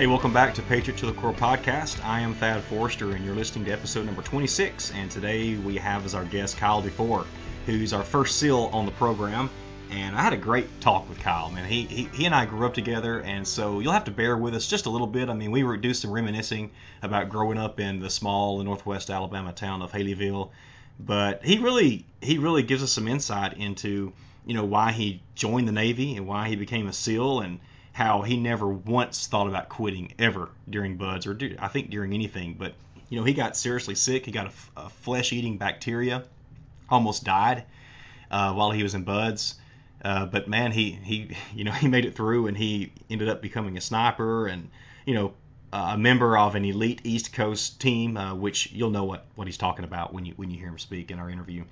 Hey, welcome back to Patriot to the Core podcast. I am Thad Forrester, and you're listening to episode number 26. And today we have as our guest Kyle DeFore, who's our first SEAL on the program. And I had a great talk with Kyle, man. He, he, he and I grew up together, and so you'll have to bear with us just a little bit. I mean, we were do some reminiscing about growing up in the small northwest Alabama town of Haleyville, but he really he really gives us some insight into you know why he joined the Navy and why he became a SEAL and how he never once thought about quitting ever during BUD/S or I think during anything. But you know, he got seriously sick. He got a, a flesh-eating bacteria, almost died uh, while he was in BUD/S. Uh, but man, he he you know he made it through, and he ended up becoming a sniper, and you know a member of an elite East Coast team, uh, which you'll know what what he's talking about when you when you hear him speak in our interview.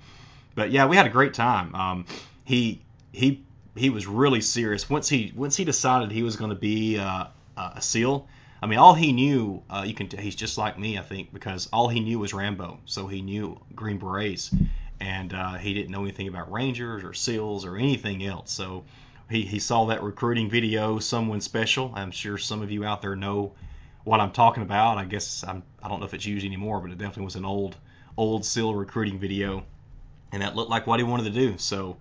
But yeah, we had a great time. Um, he he he was really serious once he once he decided he was going to be uh, a SEAL. I mean, all he knew, uh, you can. T- he's just like me, I think, because all he knew was Rambo. So he knew Green Berets, and uh, he didn't know anything about Rangers or SEALs or anything else. So he, he saw that recruiting video, someone special. I'm sure some of you out there know what I'm talking about. I guess I'm, I don't know if it's used anymore, but it definitely was an old old SEAL recruiting video, and that looked like what he wanted to do. So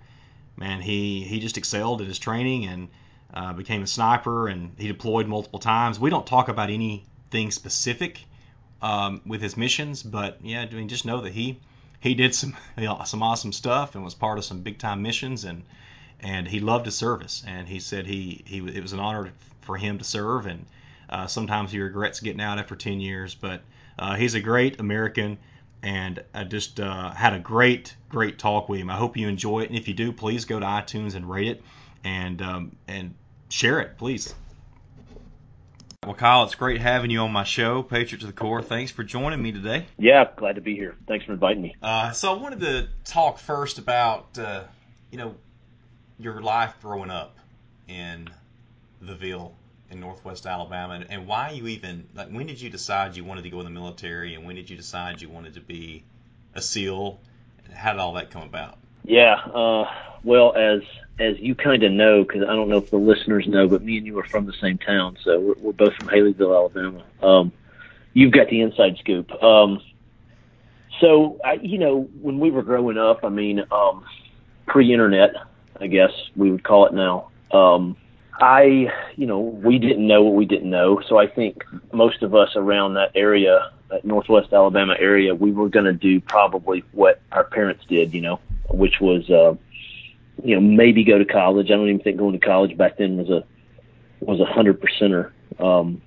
man, he he just excelled at his training and uh, became a sniper, and he deployed multiple times. We don't talk about anything specific um, with his missions, but yeah, I mean, just know that he he did some you know, some awesome stuff and was part of some big time missions, and and he loved his service, and he said he he it was an honor for him to serve, and uh, sometimes he regrets getting out after 10 years, but uh, he's a great American and I just uh, had a great, great talk with him. I hope you enjoy it, and if you do, please go to iTunes and rate it and um, and share it, please. Well, Kyle, it's great having you on my show, Patriot to the Core. Thanks for joining me today. Yeah, glad to be here. Thanks for inviting me. Uh, so I wanted to talk first about uh, you know your life growing up in the Ville in Northwest Alabama, and, and why you even like when did you decide you wanted to go in the military, and when did you decide you wanted to be a SEAL? How did all that come about? Yeah, uh, well, as as you kind of know, because I don't know if the listeners know, but me and you are from the same town, so we're, we're both from Haleyville, Alabama. Um, you've got the inside scoop. Um, so, I, you know, when we were growing up, I mean, um, pre-internet, I guess we would call it now. Um, I, you know, we didn't know what we didn't know. So I think most of us around that area, that Northwest Alabama area, we were going to do probably what our parents did, you know, which was, uh, you know, maybe go to college. I don't even think going to college back then was a, was a hundred percenter. Um,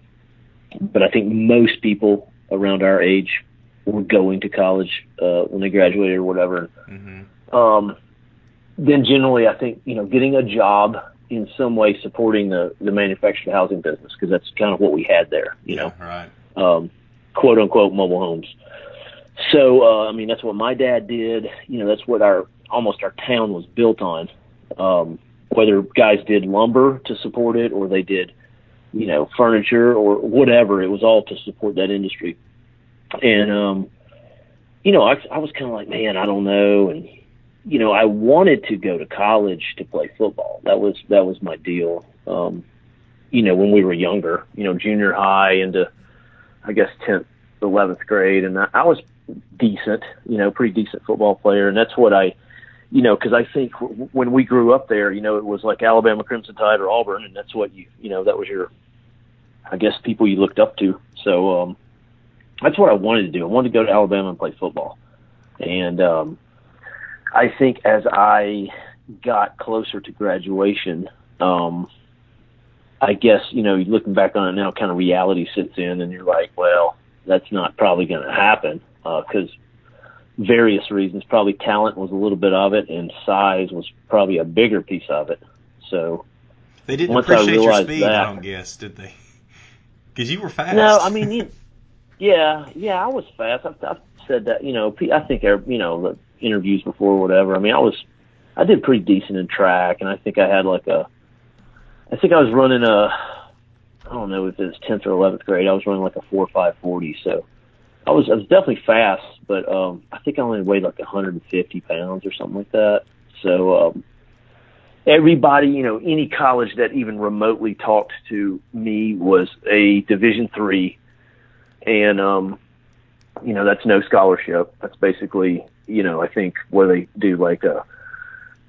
but I think most people around our age were going to college, uh, when they graduated or whatever. Mm-hmm. Um, then generally I think, you know, getting a job, in some way supporting the the manufactured housing business because that's kind of what we had there, you know, right? Um, quote unquote mobile homes. So uh, I mean that's what my dad did. You know that's what our almost our town was built on. Um, whether guys did lumber to support it or they did, you know, furniture or whatever, it was all to support that industry. And um, you know, I, I was kind of like, man, I don't know, and you know, I wanted to go to college to play football. That was that was my deal. Um, you know, when we were younger, you know, junior high into, I guess, tenth, eleventh grade, and I, I was decent, you know, pretty decent football player, and that's what I, you know, because I think w- when we grew up there, you know, it was like Alabama Crimson Tide or Auburn, and that's what you, you know, that was your, I guess, people you looked up to. So um, that's what I wanted to do. I wanted to go to Alabama and play football, and um, I think as I got closer to graduation, um, I guess, you know, looking back on it now, kind of reality sits in and you're like, well, that's not probably going to happen because uh, various reasons. Probably talent was a little bit of it, and size was probably a bigger piece of it. So they didn't appreciate your speed, that, I don't guess, did they? Because you were fast. No, I mean, you, yeah, yeah, I was fast. I've, I've said that. You know, I think you know interviews before or whatever. I mean, I was, I did pretty decent in track, and I think I had like a, I think I was running a, I don't know if it was tenth or eleventh grade. I was running like a four or five forty. So I was, I was definitely fast, but um, I think I only weighed like 150 pounds or something like that. So, um, everybody, you know, any college that even remotely talked to me was a Division three, and um, you know that's no scholarship. That's basically, you know, I think where they do like a uh,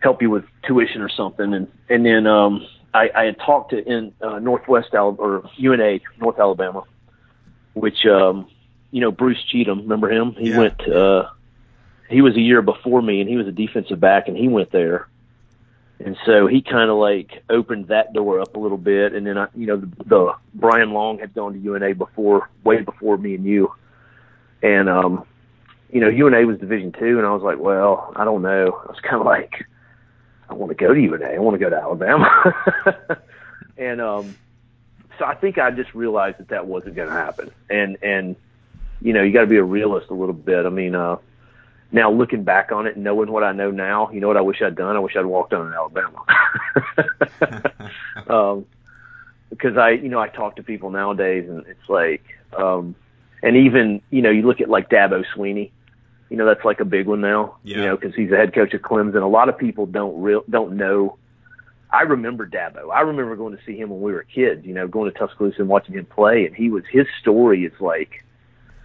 help you with tuition or something, and and then um, I, I had talked to in uh, Northwest Alabama or UNA North Alabama, which um, you know Bruce Cheatham, remember him? He yeah. went. Uh, he was a year before me, and he was a defensive back, and he went there. And so he kind of like opened that door up a little bit, and then I, you know, the, the Brian Long had gone to UNA before, way before me and you, and um, you know, UNA was Division two, and I was like, well, I don't know. I was kind of like, I want to go to UNA. I want to go to Alabama. and um, so I think I just realized that that wasn't going to happen. And and you know, you got to be a realist a little bit. I mean, uh, now looking back on it knowing what I know now, you know what I wish I'd done? I wish I'd walked on in Alabama. um, because I, you know, I talk to people nowadays and it's like, um, and even, you know, you look at like Dabo Swinney, you know that's like a big one now. Yeah. You know, because he's the head coach of Clemson. A lot of people don't real don't know. I remember Dabo. I remember going to see him when we were kids. You know, going to Tuscaloosa and watching him play, and he was his story is like,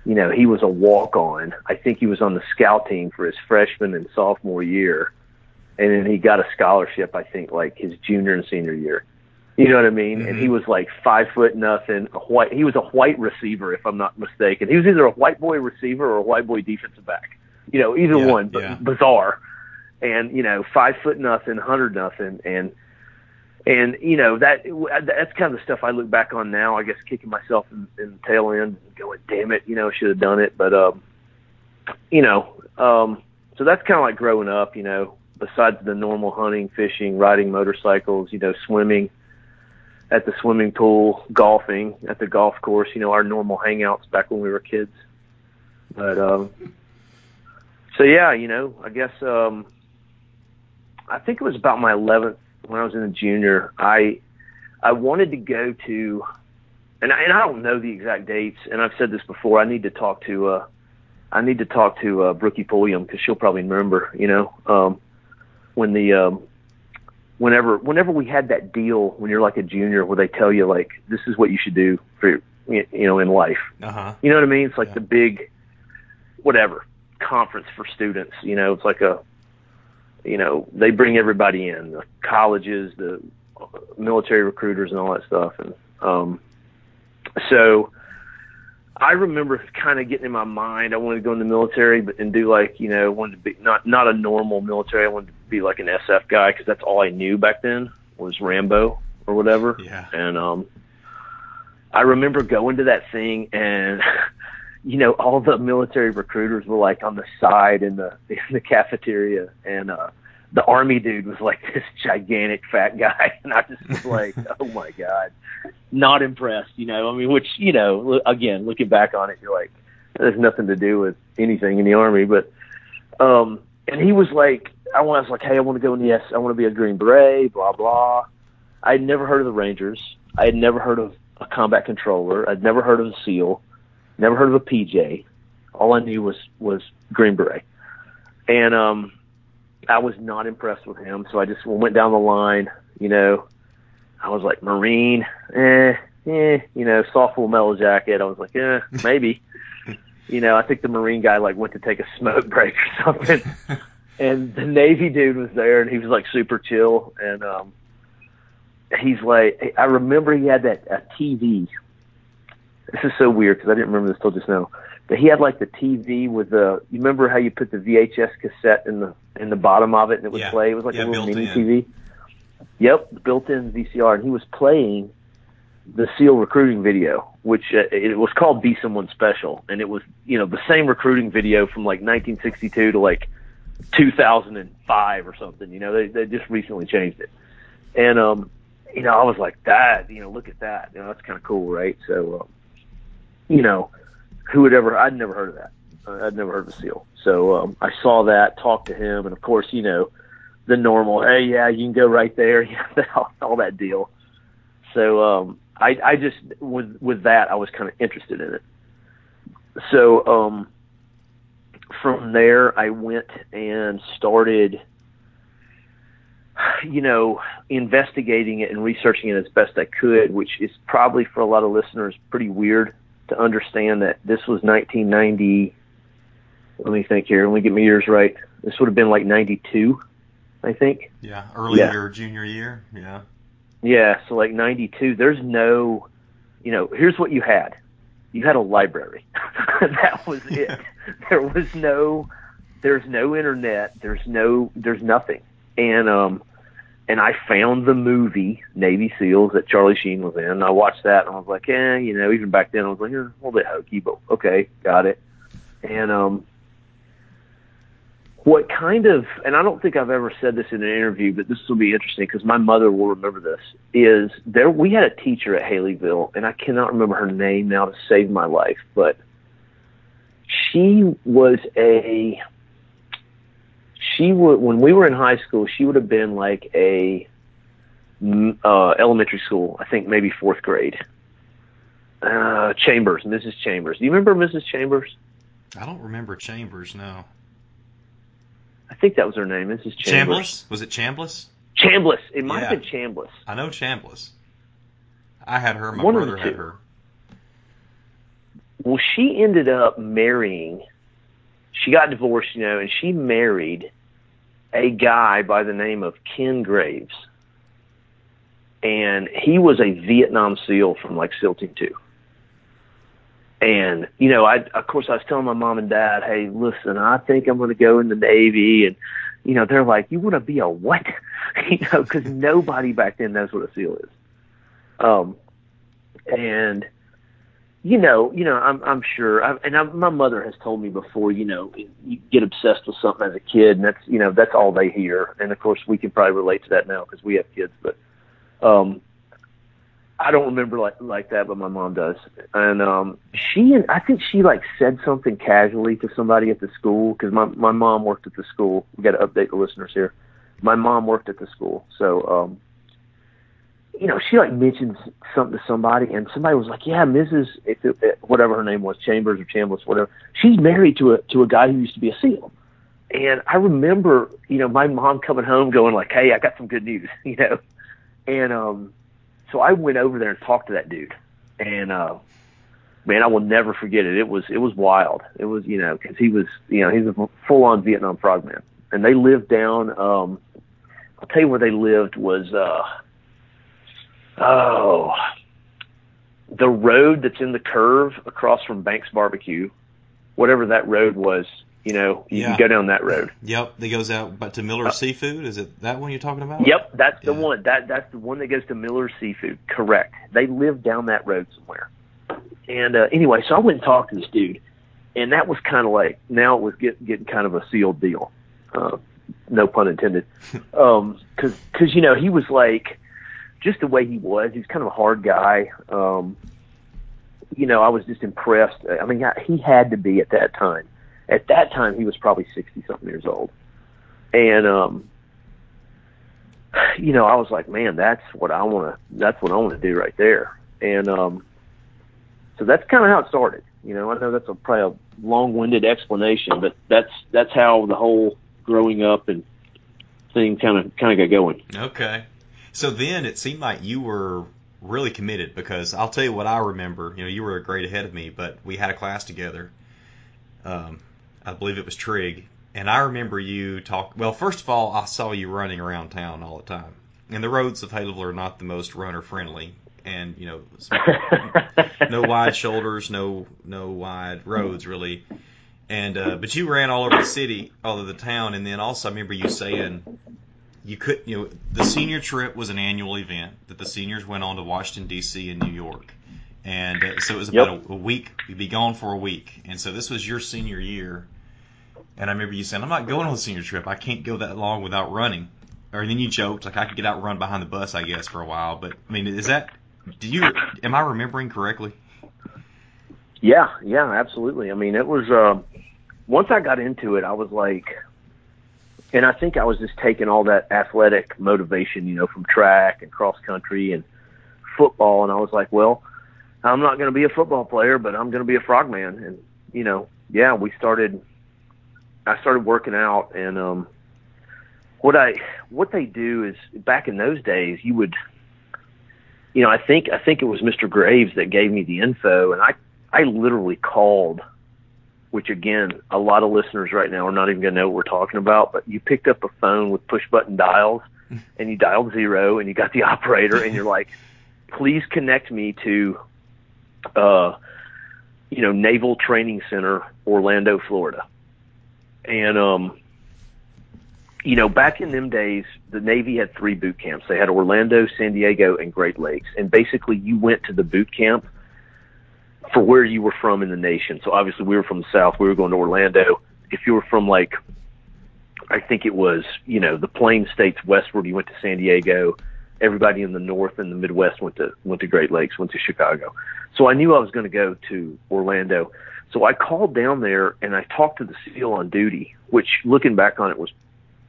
you know, he was a walk on. I think he was on the scout team for his freshman and sophomore year, and then he got a scholarship. I think like his junior and senior year. You know what I mean? Mm-hmm. And he mm-hmm. was like five foot nothing, a white. He was a white receiver, if I'm not mistaken. He was either a white boy receiver or a white boy defensive back you know, either yeah, one, but yeah. bizarre. And you know, five foot nothing, hundred nothing, and and you know that that's kind of the stuff I look back on now. I guess kicking myself in, in the tail end, and going, "Damn it, you know, should have done it." But um, you know, um, so that's kind of like growing up. You know, besides the normal hunting, fishing, riding motorcycles, you know, swimming at the swimming pool, golfing at the golf course. You know, our normal hangouts back when we were kids. But um, so yeah, you know, I guess um, I think it was about my 11th when I was in a junior. I I wanted to go to, and I, and I don't know the exact dates, and I've said this before. I need to talk to uh, I need to talk to uh, Brookie Pulliam because she'll probably remember. You know, um, when the um, whenever whenever we had that deal when you're like a junior where they tell you like this is what you should do for you know in life. Uh-huh. You know what I mean? It's like yeah. the big whatever conference for students. You know, it's like a, you know, they bring everybody in, the colleges, the military recruiters, and all that stuff. And um, so I remember kind of getting in my mind I wanted to go in the military, but and do like you know wanted to be not not a normal military. I wanted to be like an SF guy because that's all I knew back then was Rambo or whatever. Yeah. And um, I remember going to that thing and you know, all the military recruiters were like on the side in the in the cafeteria, and uh, the army dude was like this gigantic fat guy, and I just was like, oh my god, not impressed. You know, I mean, which you know, again, looking back on it, you're like, there's nothing to do with anything in the army, but um, and he was like, I was like, hey, I want to go in the S, I want to be a Green Beret, blah blah. I had never heard of the Rangers. I had never heard of a combat controller. I'd never heard of a SEAL never heard of a PJ. All I knew was was Green Beret, and um, I was not impressed with him. So I just went down the line. You know, I was like Marine, eh, eh. You know, soft Full Metal Jacket. I was like, eh, maybe. you know, I think the Marine guy like went to take a smoke break or something. and the Navy dude was there, and he was like super chill. And um, he's like, I remember he had that a TV this is so weird because I didn't remember this till just now. But he had like the TV with the. You remember how you put the VHS cassette in the in the bottom of it and it would yeah. play? It was like yeah, a little mini in. TV. Yep, built-in VCR, and he was playing the SEAL recruiting video, which uh, it was called "Be Someone Special," and it was you know the same recruiting video from like 1962 to like 2005 or something. You know, they they just recently changed it, and um, you know, I was like, that, you know, look at that, you know, that's kind of cool, right? So, um, you know, who would ever? I'd never heard of that. I'd never heard of seal. So um, I saw that, talked to him, and of course, you know, the normal, hey, yeah, you can go right there, all that deal. So um, I, I just with with that, I was kind of interested in it. So um, from there, I went and started. you know, investigating it and researching it as best I could, which is probably for a lot of listeners pretty weird to understand that this was 1990. Let me think here. Let me get my years right. This would have been like 92, I think. Yeah, early yeah. junior year. Yeah. Yeah, so like 92. There's no, you know, here's what you had. You had a library. that was it. there was no, there's no internet. There's no, there's nothing. And um, and I found the movie Navy SEALs that Charlie Sheen was in. I watched that and I was like, eh, you know, even back then I was like, eh, a little bit hokey, but okay, got it. And um, what kind of, and I don't think I've ever said this in an interview, but this will be interesting because my mother will remember this. Is there? We had a teacher at Haleyville, and I cannot remember her name now to save my life, but she was a she would when we were in high school, she would have been like a uh, elementary school. I think maybe fourth grade. Uh, Chambers, Mrs. Chambers. Do you remember Mrs. Chambers? I don't remember Chambers. No. I think that was her name, Mrs. Chambliss? Was it Chambliss? Chambliss. It might yeah. have been Chambliss. I know Chambliss. I had her. My One brother had her. Well, she ended up marrying. She got divorced, you know, and she married a guy by the name of Ken Graves. And he was a Vietnam SEAL from like SEAL Team 2. And, you know, I, of course, I was telling my mom and dad, hey, listen, I think I'm going to go in the Navy. And, you know, they're like, you want to be a what? you know, because nobody back then knows what a SEAL is. Um, and, you know, you know, I'm I'm sure, I, and I, my mother has told me before, you know, you get obsessed with something as a kid, and that's you know that's all they hear, and of course we can probably relate to that now because we have kids, but um, I don't remember like like that, but my mom does, and um, she and I think she like said something casually to somebody at the school because my my mom worked at the school. We got to update the listeners here. My mom worked at the school, so um, you know, she like mentioned something to somebody, and somebody was like, "Yeah, Mrs. If it, whatever her name was, Chambers or Chambliss, whatever. She's married to a to a guy who used to be a SEAL." And I remember, you know, my mom coming home going like, "Hey, I got some good news," you know, and um, so I went over there and talked to that dude, and uh, man, I will never forget it. It was it was wild. It was you know because he was you know he's a full on Vietnam frogman, and they lived down. um I'll tell you where they lived was. uh Oh, the road that's in the curve across from Banks Barbecue, whatever that road was. You know, you yeah. can go down that road. Yep, that goes out, but to Miller uh, Seafood. Is it that one you're talking about? Yep, that's the yeah. one. That that's the one that goes to Miller Seafood. Correct. They live down that road somewhere. And uh, anyway, so I went and talked to this dude, and that was kind of like now it was get, getting kind of a sealed deal. Uh, no pun intended. Um, cause, cause you know he was like just the way he was. He was kind of a hard guy. Um, you know, I was just impressed. I mean, he had to be at that time. At that time, he was probably sixty something years old, and um, you know, I was like, man, that's what I want to. That's what I want to do right there. And um, so that's kind of how it started. You know, I know that's a probably a long-winded explanation, but that's that's how the whole growing up and thing kind of kind of got going. Okay. So then it seemed like you were really committed because I'll tell you what I remember. You know, you were a grade ahead of me, but we had a class together. Um, I believe it was Trig, and I remember you talk. Well, first of all, I saw you running around town all the time, and the roads of Haleyville are not the most runner friendly. And you know, no wide shoulders, no no wide roads really. And uh, but you ran all over the city, all over the town, and then also I remember you saying you could you know the senior trip was an annual event that the seniors went on to Washington D.C. and New York, and uh, so it was about yep. a, a, week. You'd be gone for a week, and so this was your senior year. And I remember you saying, "I'm not going on the senior trip. I can't go that long without running." Or then you joked like I could get out and run behind the bus, I guess, for a while. But I mean, is that do you am I remembering correctly? Yeah, yeah, absolutely. I mean, it was uh, once I got into it, I was like, and I think I was just taking all that athletic motivation, you know, from track and cross country and football, and I was like, well, I'm not going to be a football player, but I'm going to be a frogman, and you know, yeah, we started. I started working out, and um, what I what they do is back in those days you would you know I think I think it was Mr. Graves that gave me the info and I I literally called which again a lot of listeners right now are not even going to know what we're talking about but you picked up a phone with push button dials and you dialed zero and you got the operator and you're like please connect me to uh you know Naval Training Center Orlando Florida and um you know, back in them days, the Navy had three boot camps. They had Orlando, San Diego, and Great Lakes. And basically, you went to the boot camp for where you were from in the nation. So obviously, we were from the South. We were going to Orlando. If you were from like, I think it was, you know, the Plain States westward, you went to San Diego. Everybody in the North and the Midwest went to went to Great Lakes, went to Chicago. So I knew I was going to go to Orlando. So I called down there and I talked to the SEAL on duty, which looking back on it was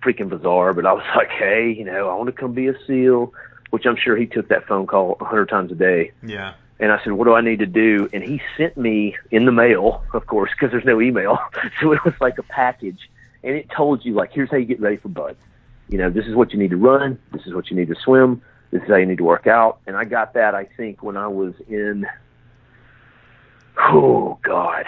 freaking bizarre, but I was like, hey, you know, I want to come be a SEAL, which I'm sure he took that phone call a hundred times a day. Yeah. And I said, what do I need to do? And he sent me in the mail, of course, because there's no email. so it was like a package, and it told you like, here's how you get ready for BUD/S. You know, this is what you need to run. This is what you need to swim. This is how you need to work out. And I got that, I think, when I was in, oh God,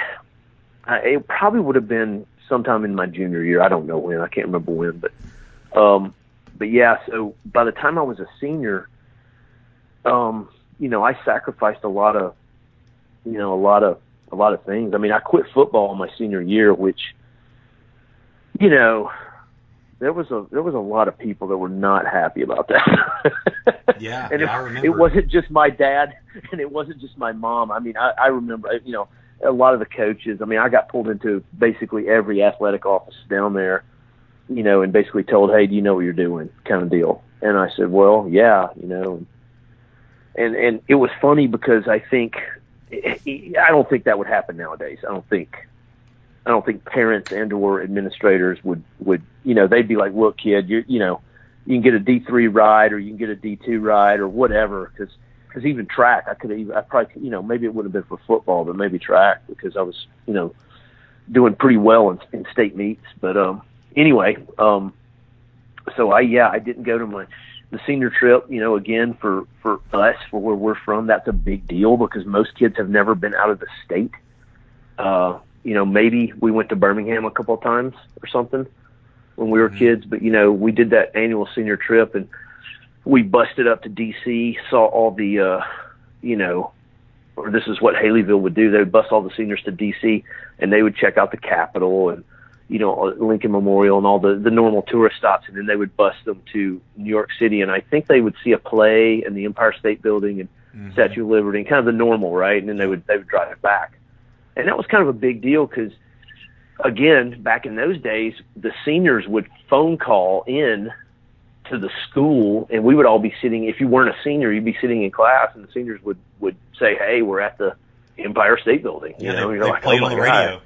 I, it probably would have been sometime in my junior year. I don't know when. I can't remember when, but um, but yeah. So by the time I was a senior, um, you know, I sacrificed a lot of, you know, a lot of a lot of things. I mean, I quit football my senior year, which, you know, there was a there was a lot of people that were not happy about that. yeah, and yeah, it, I remember. It wasn't just my dad, and it wasn't just my mom. I mean, I, I remember, you know, a lot of the coaches. I mean, I got pulled into basically every athletic office down there, you know, and basically told, "Hey, do you know what you're doing?" kind of deal. And I said, "Well, yeah, you know." And and it was funny because I think I don't think that would happen nowadays. I don't think I don't think parents and or administrators would would you know they'd be like, "Look, kid, you you know, you can get a D three ride or you can get a D two ride or whatever," because because even track, I could have, I probably, you know, maybe it would have been for football, but maybe track because I was, you know, doing pretty well in, in state meets. But um, anyway, um, so I, yeah, I didn't go to my the senior trip. You know, again for for us, for where we're from, that's a big deal because most kids have never been out of the state. Uh, you know, maybe we went to Birmingham a couple of times or something when we were mm-hmm. kids, but you know, we did that annual senior trip and we busted up to DC, saw all the, uh, you know, or this is what Haleyville would do. They would bust all the seniors to DC, and they would check out the Capitol and, you know, Lincoln Memorial and all the the normal tourist stops, and then they would bust them to New York City, and I think they would see a play in the Empire State Building and mm-hmm. Statue of Liberty, and kind of the normal, right? And then they would they would drive it back, and that was kind of a big deal because, again, back in those days, the seniors would phone call in to the school and we would all be sitting if you weren't a senior you'd be sitting in class and the seniors would would say hey we're at the empire state building. You know they, you're they like oh my god. radio.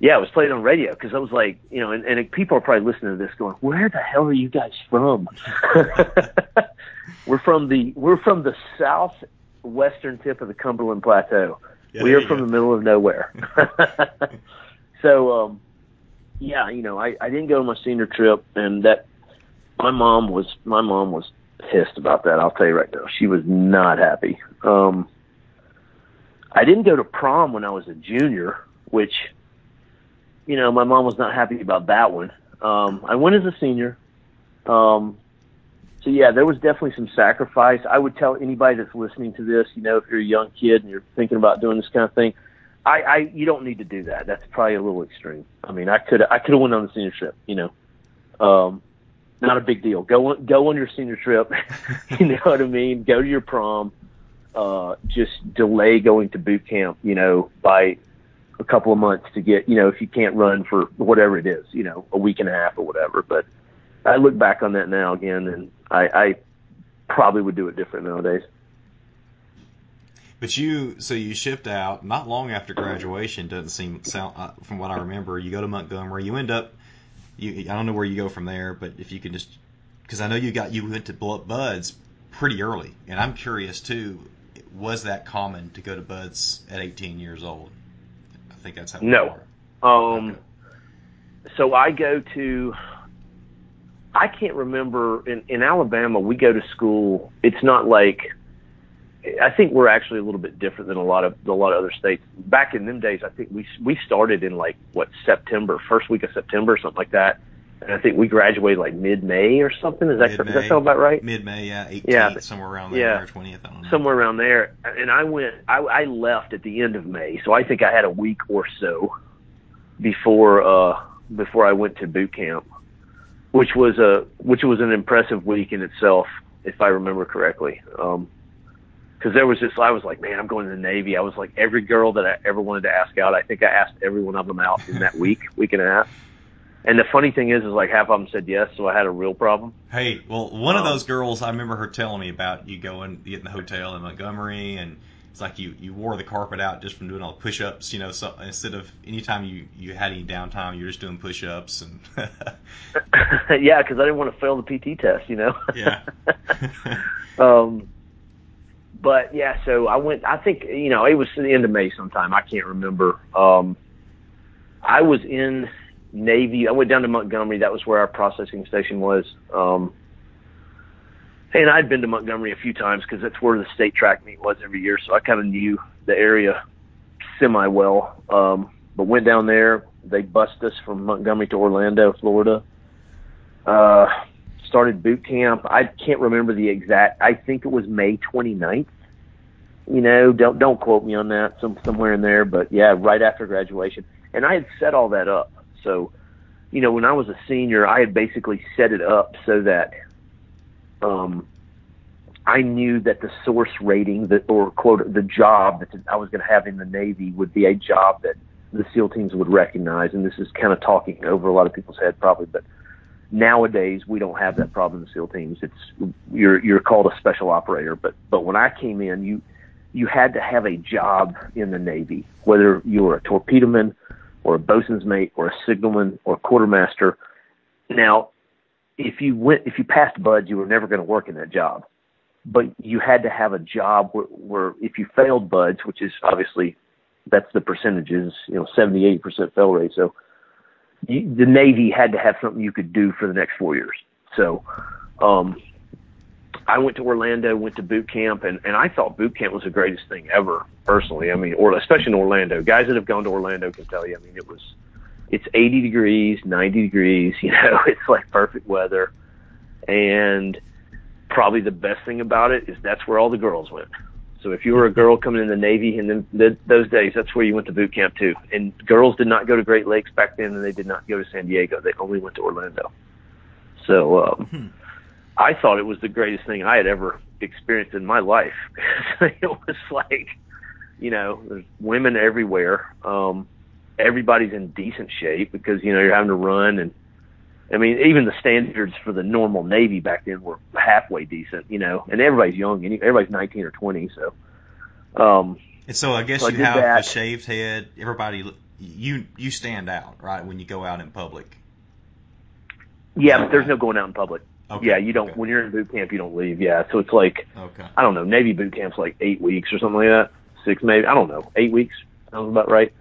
yeah it was played on radio because i was like you know and, and people are probably listening to this going where the hell are you guys from? We're from the we're from the southwestern tip of the cumberland plateau yeah, we are from go. the middle of nowhere so um yeah you know i i didn't go on my senior trip and that my mom was my mom was pissed about that. I'll tell you right now, she was not happy. Um, I didn't go to prom when I was a junior, which, you know, my mom was not happy about that one. Um, I went as a senior. Um, so yeah, there was definitely some sacrifice. I would tell anybody that's listening to this, you know, if you're a young kid and you're thinking about doing this kind of thing, I, I you don't need to do that. That's probably a little extreme. I mean, I could I could have went on the senior trip, you know. Um, not a big deal. Go on, go on your senior trip. you know what I mean? Go to your prom. Uh, just delay going to boot camp, you know, by a couple of months to get, you know, if you can't run for whatever it is, you know, a week and a half or whatever. But I look back on that now again, and I, I probably would do it different nowadays. But you, so you shipped out not long after graduation. Doesn't seem sound uh, from what I remember. You go to Montgomery. You end up you I don't know where you go from there, but if you can just because I know you got you went to BUD/S pretty early, and I'm curious too. Was that common to go to BUD/S at 18 years old? I think that's how. No. Um. Okay. So I go to. I can't remember in in Alabama. We go to school. It's not like I think we're actually a little bit different than a lot of a lot of other states. Back in them days, I think we we started in like what September, first week of September, something like that. And I think we graduated like mid May or something. Is that Mid-May. does that sound about right? Mid May, yeah, 18th, Yeah. somewhere around there, Yeah. 20th. I don't know. somewhere around there. And I went, I, I left at the end of May, so I think I had a week or so before uh before I went to boot camp, which was a which was an impressive week in itself, if I remember correctly. Um 'cause there was just, I was like, man, I'm going to the Navy. I was like, every girl that I ever wanted to ask out, I think I asked every one of them out in that week, week and a half. And the funny thing is, is like half of them said yes, so I had a real problem. Hey, well, one of Um, those girls, I remember her telling me about you going, you get in the hotel in Montgomery, and it's like you you wore the carpet out just from doing all the push-ups, you know. So instead of anytime you you had any downtime, you're just doing push-ups and yeah, because I didn't want to fail the PT test, you know. yeah. um, but yeah, so I went. I think you know it was the end of May sometime. I can't remember. Um, I was in Navy. I went down to Montgomery. That was where our processing station was. Um, and I'd been to Montgomery a few times because that's where the state track meet was every year. So I kind of knew the area semi well. Um, but went down there. They bussed us from Montgomery to Orlando, Florida. Uh, started boot camp. I can't remember the exact. I think it was May 29th. You know, don't don't quote me on that. Some somewhere in there, but yeah, right after graduation. And I had set all that up. So, you know, when I was a senior, I had basically set it up so that um I knew that the source rating that or quote the job that I was going to have in the Navy would be a job that the SEAL teams would recognize. And this is kind of talking over a lot of people's head probably, but nowadays we don't have that problem in the SEAL teams. It's you're you're called a special operator, but but when I came in, you you had to have a job in the Navy, whether you were a torpedoman or a bosun's mate or a signalman or a quartermaster. Now, if you went if you passed BUD/S, you were never going to work in that job. But you had to have a job where, where if you failed BUD/S, which is obviously that's the percentages, you know, 78% fail rate. So you, the Navy had to have something you could do for the next four years. So, um, I went to Orlando, went to boot camp, and, and I thought boot camp was the greatest thing ever, personally. I mean, or especially in Orlando. Guys that have gone to Orlando can tell you. I mean, it was, it's 80 degrees, 90 degrees. You know, it's like perfect weather, and probably the best thing about it is that's where all the girls went. So if you were a girl coming in the Navy, in then th- those days, that's where you went to boot camp too. And girls did not go to Great Lakes back then, and they did not go to San Diego. They only went to Orlando. So um, Hmm. I thought it was the greatest thing I had ever experienced in my life. it was like, you know, there's women everywhere. Um, everybody's in decent shape because you know you're having to run and. I mean, even the standards for the normal Navy back then were halfway decent, you know, and everybody's young, and everybody's 19 or 20, so um, And so I guess So you did have the that. shaved head. Everybody, you you stand out, right, when you go out in public. yeah, but there's no going out in public. Okay. Yeah, you don't. Okay. When you're in boot camp, you don't leave. Yeah, so it's like Okay. I don't know. Navy boot camp's like eight weeks or something like that. Six maybe. I don't know. Eight weeks sounds about right.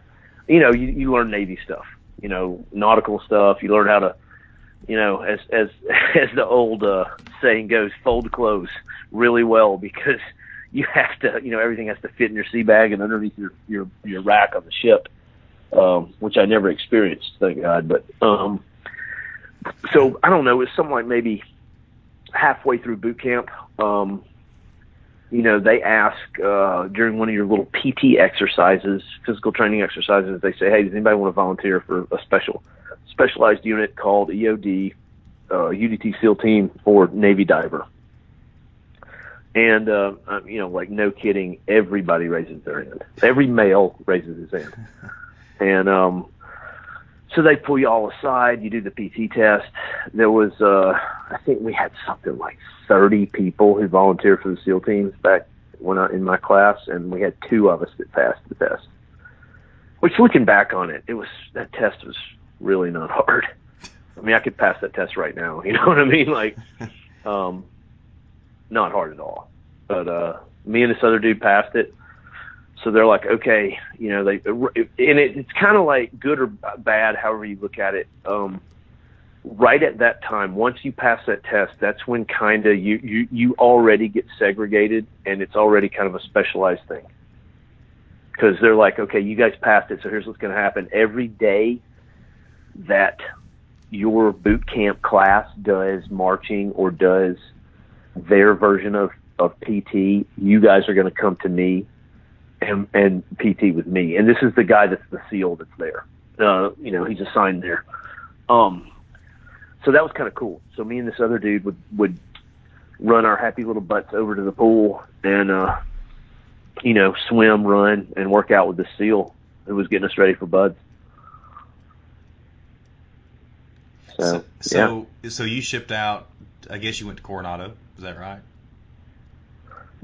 You know, you you learn Navy stuff. You know, nautical stuff. You learn how to, you know, as as as the old uh, saying goes, fold clothes really well because you have to. You know, everything has to fit in your sea bag and underneath your your your rack on the ship, um, which I never experienced, thank God. But um, so I don't know. It's something like maybe halfway through boot camp. Um, you know, they ask uh, during one of your little PT exercises, physical training exercises, they say, "Hey, does anybody want to volunteer for a special specialized unit called EOD, uh, UDT SEAL Team, or Navy Diver?" And uh, you know, like no kidding, everybody raises their hand. Every male raises his hand, and um, so they pull you all aside. You do the PT test. There was, uh, I think we had something like 30 people who volunteered for the SEAL teams back when I in my class, and we had two of us that passed the test. Which, looking back on it, it was that test was really not hard. I mean, I could pass that test right now. You know what I mean? Like, um, not hard at all. But uh, me and this other dude passed it so they're like, okay, you know, they and it, it's kind of like good or bad, however you look at it. Um, right at that time, once you pass that test, that's when kind of you, you you already get segregated, and it's already kind of a specialized thing. Because they're like, okay, you guys passed it, so here's what's going to happen. Every day that your boot camp class does marching or does their version of of PT, you guys are going to come to me and and PT with me. And this is the guy that's the SEAL that's there. Uh, you know, he's assigned there. Um, so that was kind of cool. So me and this other dude would would run our happy little butts over to the pool and uh, you know, swim, run, and work out with the SEAL who was getting us ready for BUD/S. So, so, yeah. so you shipped out. I guess you went to Coronado. Is that right?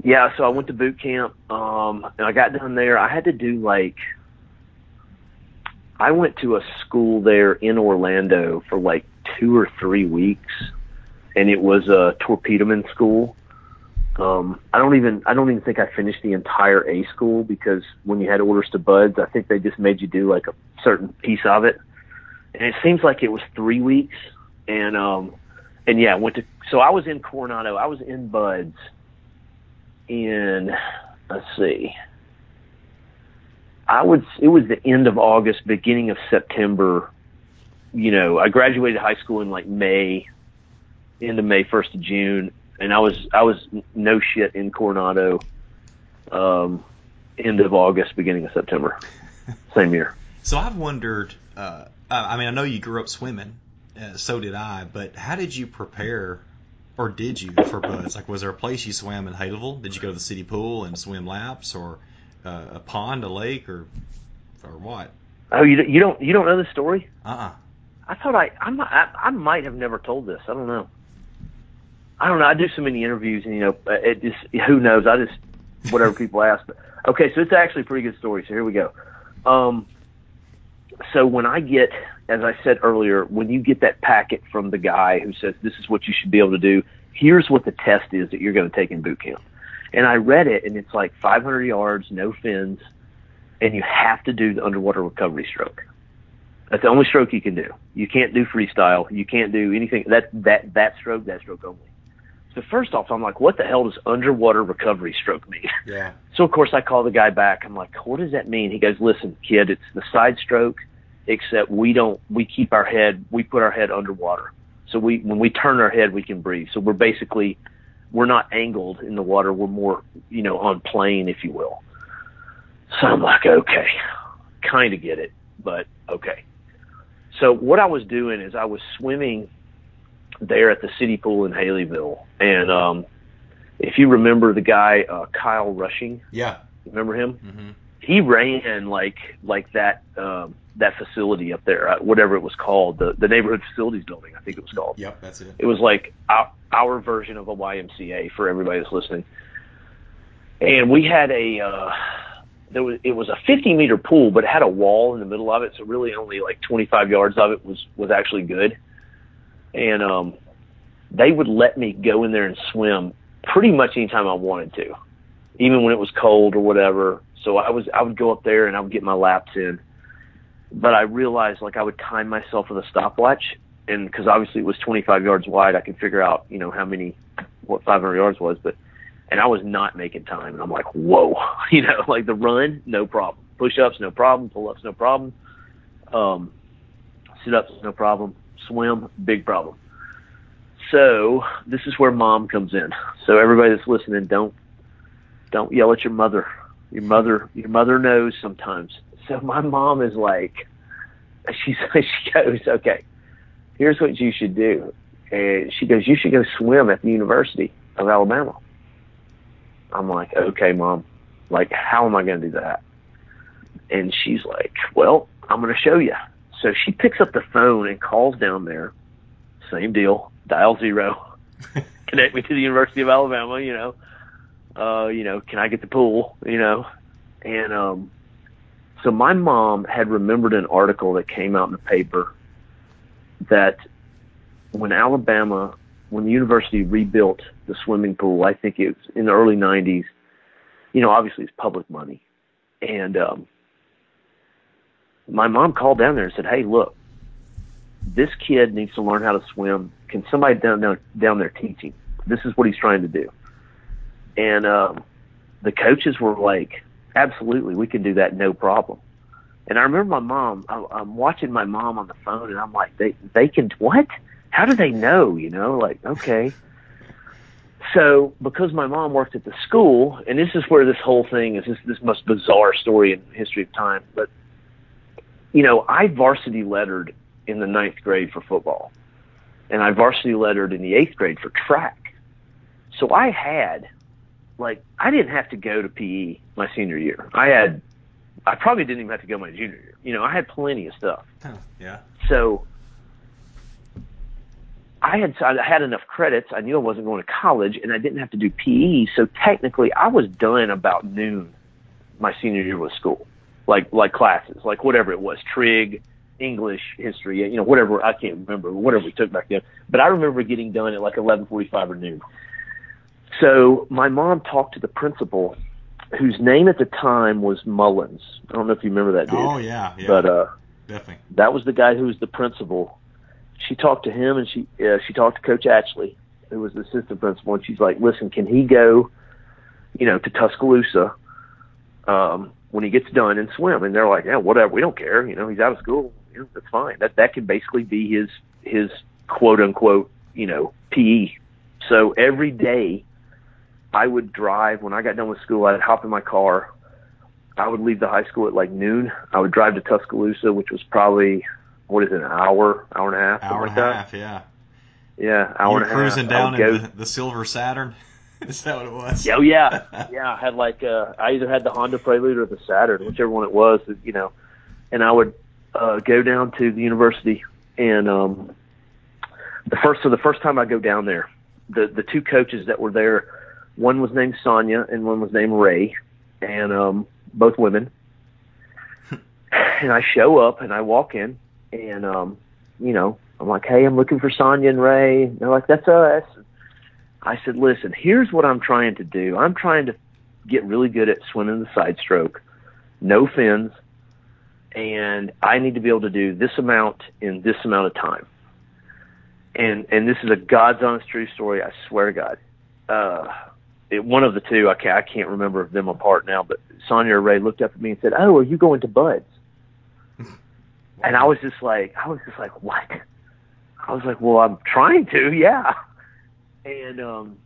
Yeah. So I went to boot camp, um, and I got done there. I had to do like. I went to a school there in Orlando for like two or three weeks, and it was a torpedoman school. Um, I don't even I don't even think I finished the entire A school because when you had orders to BUD/S, I think they just made you do like a certain piece of it and it seems like it was three weeks. And um, and yeah, I went to. So I was in Coronado. I was in BUD/S. In let's see. I would. It was the end of August, beginning of September. You know, I graduated high school in like May, end of May, first of June, and I was I was no shit in Coronado. Um, end of August, beginning of September, same year. So I've wondered. Uh, I mean, I know you grew up swimming, uh, so did I. But how did you prepare, or did you for BUD/S? Like, was there a place you swam in Haleyville? Did you go to the city pool and swim laps, or uh, a pond, a lake, or or what? Oh, you you don't you don't know the story? Uh. uh I thought I I might I, I might have never told this. I don't know. I don't know. I do so many interviews, and you know, it just who knows. I just whatever people ask. But okay, so it's actually a pretty good story. So here we go. Um, so when I get, as I said earlier, when you get that packet from the guy who says this is what you should be able to do, here's what the test is that you're going to take in boot camp. And I read it, and it's like 500 yards, no fins, and you have to do the underwater recovery stroke. That's the only stroke you can do. You can't do freestyle. You can't do anything. That that that stroke, that stroke only. So first off, I'm like, what the hell does underwater recovery stroke mean? Yeah. So of course I call the guy back. I'm like, what does that mean? He goes, listen, kid, it's the side stroke except we don't we keep our head we put our head underwater. So we when we turn our head we can breathe. So we're basically we're not angled in the water. We're more you know on plane if you will. So i'm like okay. Kind of get it but okay. So what i was doing is i was swimming there at the city pool in haleyville. And um if you remember the guy uh kyle rushing. Yeah. Remember him? Mm-hmm. He ran like like that um that facility up there, uh, whatever it was called, the the neighborhood facilities building, I think it was called. Yep, that's it. It was like our, our version of a YMCA for everybody that's listening. And we had a uh, there was it was a 50 meter pool, but it had a wall in the middle of it, so really only like 25 yards of it was was actually good. And um, they would let me go in there and swim pretty much anytime I wanted to, even when it was cold or whatever. So I was I would go up there and I would get my laps in. But I realized like I would time myself with a stopwatch, and because obviously it was 25 yards wide, I could figure out you know how many what 500 yards was, but and I was not making time, and I'm like, whoa, you know, like the run, no problem, push ups, no problem, pull ups, no problem, um, sit ups, no problem, swim, big problem. So this is where mom comes in. So everybody that's listening, don't don't yell at your mother. Your mother your mother knows sometimes so my mom is like, she she goes, okay, here's what you should do. And she goes, you should go swim at the University of Alabama. I'm like, okay, mom. Like, how am I going to do that? And she's like, well, I'm going to show you. So she picks up the phone and calls down there. Same deal. Dial zero. Connect me to the University of Alabama. You know, uh, you know, can I get the pool? You know, and um, so my mom had remembered an article that came out in the paper that when Alabama, when the university rebuilt the swimming pool, I think it was in the early 90s, you know, obviously it's public money. And um, my mom called down there and said, hey, look, this kid needs to learn how to swim. Can somebody down down, down there teach him? This is what he's trying to do. And um, the coaches were like, absolutely, we can do that, no problem. And I remember my mom. I, I'm watching my mom on the phone, and I'm like, they they can what? How do they know? You know, like okay. So because my mom worked at the school, and this is where this whole thing is this this most bizarre story in history of time, but you know, I varsity lettered in the ninth grade for football, and I varsity lettered in the eighth grade for track. So I had, like, I didn't have to go to PE my senior year. I had, I probably didn't even have to go my junior year. You know, I had plenty of stuff. Huh, yeah. So I had I had enough credits. I knew I wasn't going to college, and I didn't have to do PE. So technically, I was done about noon my senior year with school like like classes, like whatever it was, trig, English, history, you know, whatever I can't remember, whatever we took back then. But I remember getting done at like eleven forty five or noon. So my mom talked to the principal, whose name at the time was Mullins. I don't know if you remember that dude. Oh yeah, yeah. But uh, definitely. That was the guy who was the principal. She talked to him, and she uh, she talked to Coach Ashley, who was the assistant principal, and she's like, "Listen, can he go, you know, to Tuscaloosa?" Um, when he gets done and swim. And they're like, yeah, whatever, we don't care. You know, he's out of school. You know, that's fine. That that can basically be his his quote unquote, you know, PE. So every day I would drive when I got done with school, I'd hop in my car. I would leave the high school at like noon. I would drive to Tuscaloosa, which was probably what is it, an hour, hour and a half, hour and like a half, yeah. Yeah, hour and a cruising half. down in the, the Silver Saturn. Is that what it was? Yeah, oh yeah, yeah. I had like uh, I either had the Honda Prelude or the Saturn, whichever one it was. You know, and I would uh, go down to the university, and um, the first so the first time I go down there, the the two coaches that were there, one was named Sonia and one was named Ray, and um, both women. and I show up and I walk in, and um, you know, I'm like, hey, I'm looking for Sonia and Ray. And they're like, that's us. I said, listen, here's what I'm trying to do. I'm trying to get really good at swimming the side stroke, no fins, and I need to be able to do this amount in this amount of time. And and this is a God's honest true story. I swear to God. Uh, it, one of the two, I can't, I can't remember them apart now, but Sonia or Ray looked up at me and said, "Oh, are you going to BUD/S?" and I was just like, I was just like, what? I was like, well, I'm trying to, yeah and um,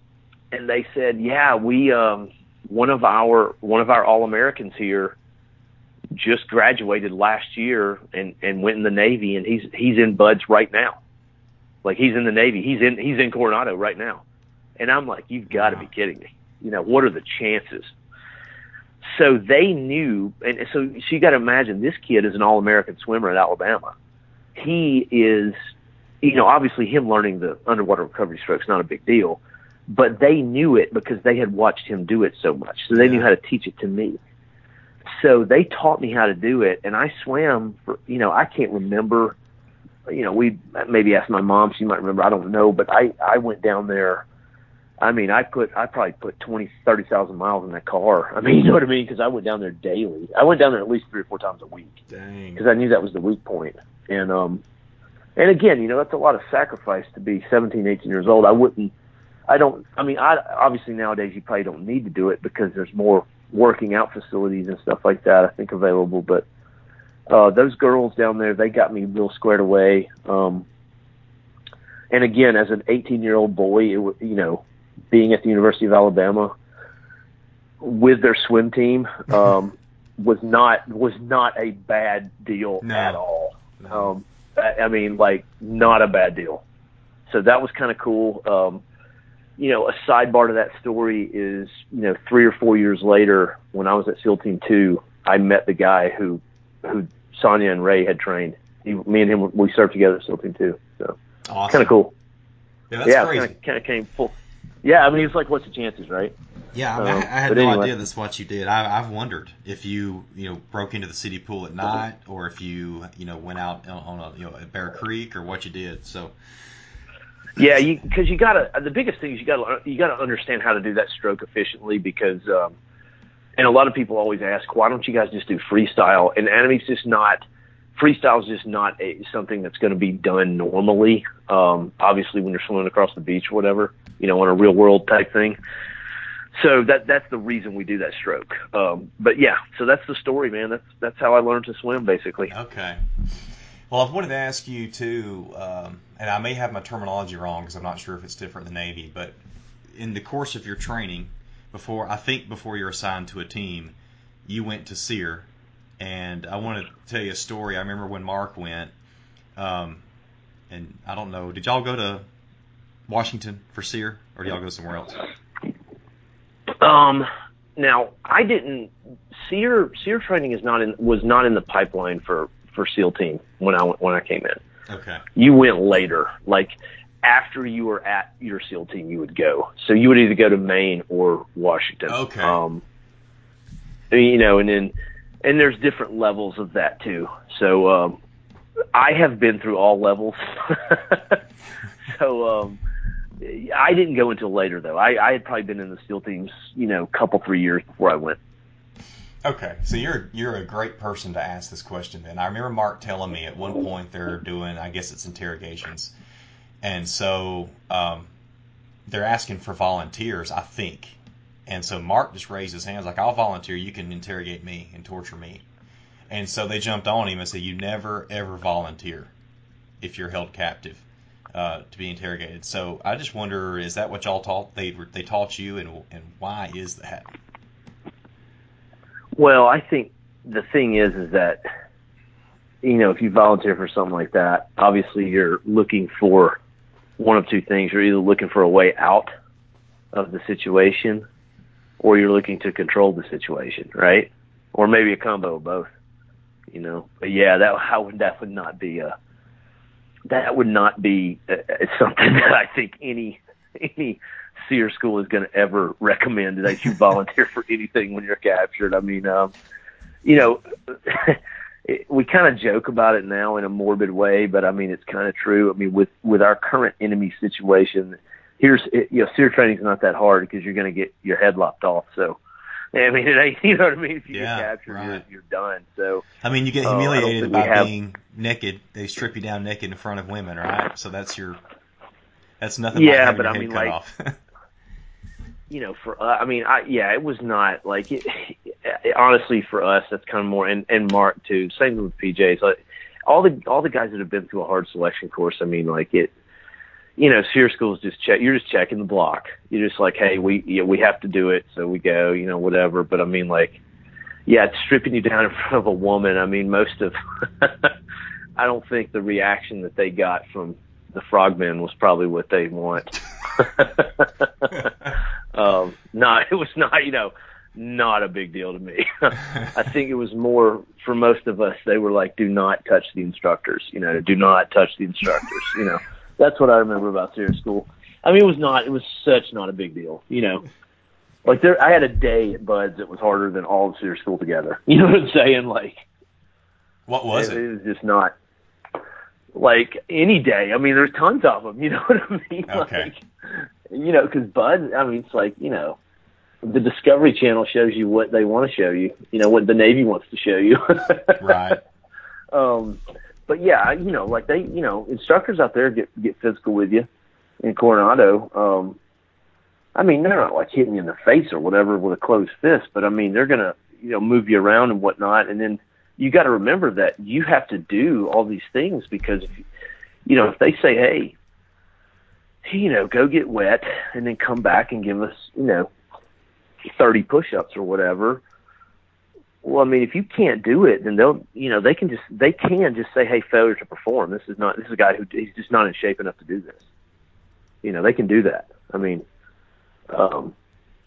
and they said, yeah, we um, one of our one of our All Americans here just graduated last year and and went in the Navy, and he's he's in BUD/S right now. Like he's in the Navy, he's in he's in Coronado right now, and I'm like, you've got to be kidding me. You know, what are the chances? So they knew, and so, so you got to imagine this kid is an All American swimmer at Alabama. He is you know, obviously him learning the underwater recovery stroke is not a big deal, but they knew it because they had watched him do it so much. So they knew how to teach it to me. So they taught me how to do it, and I swam for, you know, I can't remember, you know, we maybe asked my mom, she might remember, I don't know, but I, I went down there. I mean, I put, I probably put twenty, thirty thousand miles in that car. I mean, you know what I mean? Because I went down there daily. I went down there at least three or four times a week. Dang. Because I knew that was the weak point. And, um, and again, you know, that's a lot of sacrifice to be 17, 18 years old. I wouldn't, I don't, I mean, I obviously nowadays you probably don't need to do it because there's more working out facilities and stuff like that, I think, available. But uh, those girls down there, they got me real squared away. Um, and again, as an 18 year old boy, it, was, you know, being at the University of Alabama with their swim team um, was not was not a bad deal no. at all. No. Um, I mean, like not a bad deal. So that was kind of cool. Um, you know, a sidebar to that story is, you know, three or four years later, when I was at SEAL Team Two, I met the guy who, who Sonia and Ray had trained. He, me and him, we served together at SEAL Team Two. So awesome. kind of cool. Yeah, that's yeah, crazy. Kind of came full. Yeah, I mean, it's like, what's the chances, right? Yeah, I, mean, I, had no anyway. idea that's what you did. I, I've wondered if you, you know, broke into the city pool at night, or if you, you know, went out on a, you know, at Bear Creek, or what you did. So. Yeah, because you gotta. The biggest thing is you gotta you gotta understand how to do that stroke efficiently because, um, and a lot of people always ask, why don't you guys just do freestyle? And mean, just not freestyle is just not a, something that's going to be done normally. Um, obviously, when you're swimming across the beach or whatever, you know, on a real world type thing. So that that's the reason we do that stroke. Um, but yeah, so that's the story, man. That's that's how I learned to swim, basically. Okay. Well, I wanted to ask you too, um, and I may have my terminology wrong because I'm not sure if it's different in the Navy, but in the course of your training, before I think before you're assigned to a team, you went to SERE, and I want to tell you a story. I remember when Mark went, um, and I don't know, did y'all go to Washington for SERE, or did y'all go somewhere else? Um, now I didn't. SERE SERE training is not in was not in the pipeline for for SEAL team when I when I came in. Okay. You went later, like after you were at your SEAL team, you would go. So you would either go to Maine or Washington. Okay. Um, you know, and then and there's different levels of that too. So um, I have been through all levels. so um, I didn't go until later though. I, I had probably been in the SEAL teams, you know, a couple three years before I went. Okay, so you're you're a great person to ask this question. Then I remember Mark telling me at one point they're doing, I guess it's interrogations, and so um, they're asking for volunteers, I think. And so Mark just raised his hands like, "I'll volunteer. You can interrogate me and torture me." And so they jumped on him and said, "You never ever volunteer if you're held captive uh, to be interrogated." So I just wonder, is that what y'all taught? They they taught you, and and why is that? Well, I think the thing is, is that you know, if you volunteer for something like that, obviously you're looking for one of two things. You're either looking for a way out of the situation, or you're looking to control the situation, right? Or maybe a combo of both. You know, but yeah, that how would that would not be a that would not be uh, something that I think any any SERE school is going to ever recommend that you volunteer for anything when you're captured. I mean, um, you know, it, we kind of joke about it now in a morbid way, but I mean, it's kind of true. I mean, with with our current enemy situation, here's you know, SERE training is not that hard because you're going to get your head lopped off. So. I mean, it ain't, you know what I mean. If you yeah, get captured, right. you're, you're done. So, I mean, you get uh, humiliated we by have- being naked. They strip you down naked in front of women, right? So that's your that's nothing Yeah, like but I head mean, cut like- off. you know, for uh, I mean, I yeah, it was not like it, honestly for us. That's kind of more and and Mark too. Same with PJs. Like all the all the guys that have been through a hard selection course. I mean, like it. You know, SERE schools just check. You're just checking the block. You're just like, hey, we we have to do it, so we go. You know, whatever. But I mean, like, yeah, it's stripping you down in front of a woman. I mean, most of. I don't think the reaction that they got from the frogmen was probably what they want. um, not it was not you know not a big deal to me. I think it was more for most of us. They were like, "Do not touch the instructors," you know, "Do not touch the instructors," you know. That's what I remember about SERE school. I mean, it was not. It was such not a big deal, you know. Like there, I had a day at BUD/S that was harder than all of SERE school together. You know what I'm saying? Like what was it, it? it was just not like any day. I mean, there's tons of them. You know what I mean? Okay. Like, you know, because Bud, I mean, it's like you know, the Discovery Channel shows you what they want to show you. You know, what the Navy wants to show you. Right. Um, but yeah, you know, like they, you know, instructors out there get get physical with you in Coronado. Um, I mean, they're not like hitting you in the face or whatever with a closed fist, but I mean, they're gonna, you know, move you around and whatnot, and then you got to remember that you have to do all these things because if you, know if they say hey you know go get wet and then come back and give us you know 30 push-ups or whatever well i mean if you can't do it then they'll you know they can just they can just say hey failure to perform this is not this is a guy who he's just not in shape enough to do this you know they can do that i mean um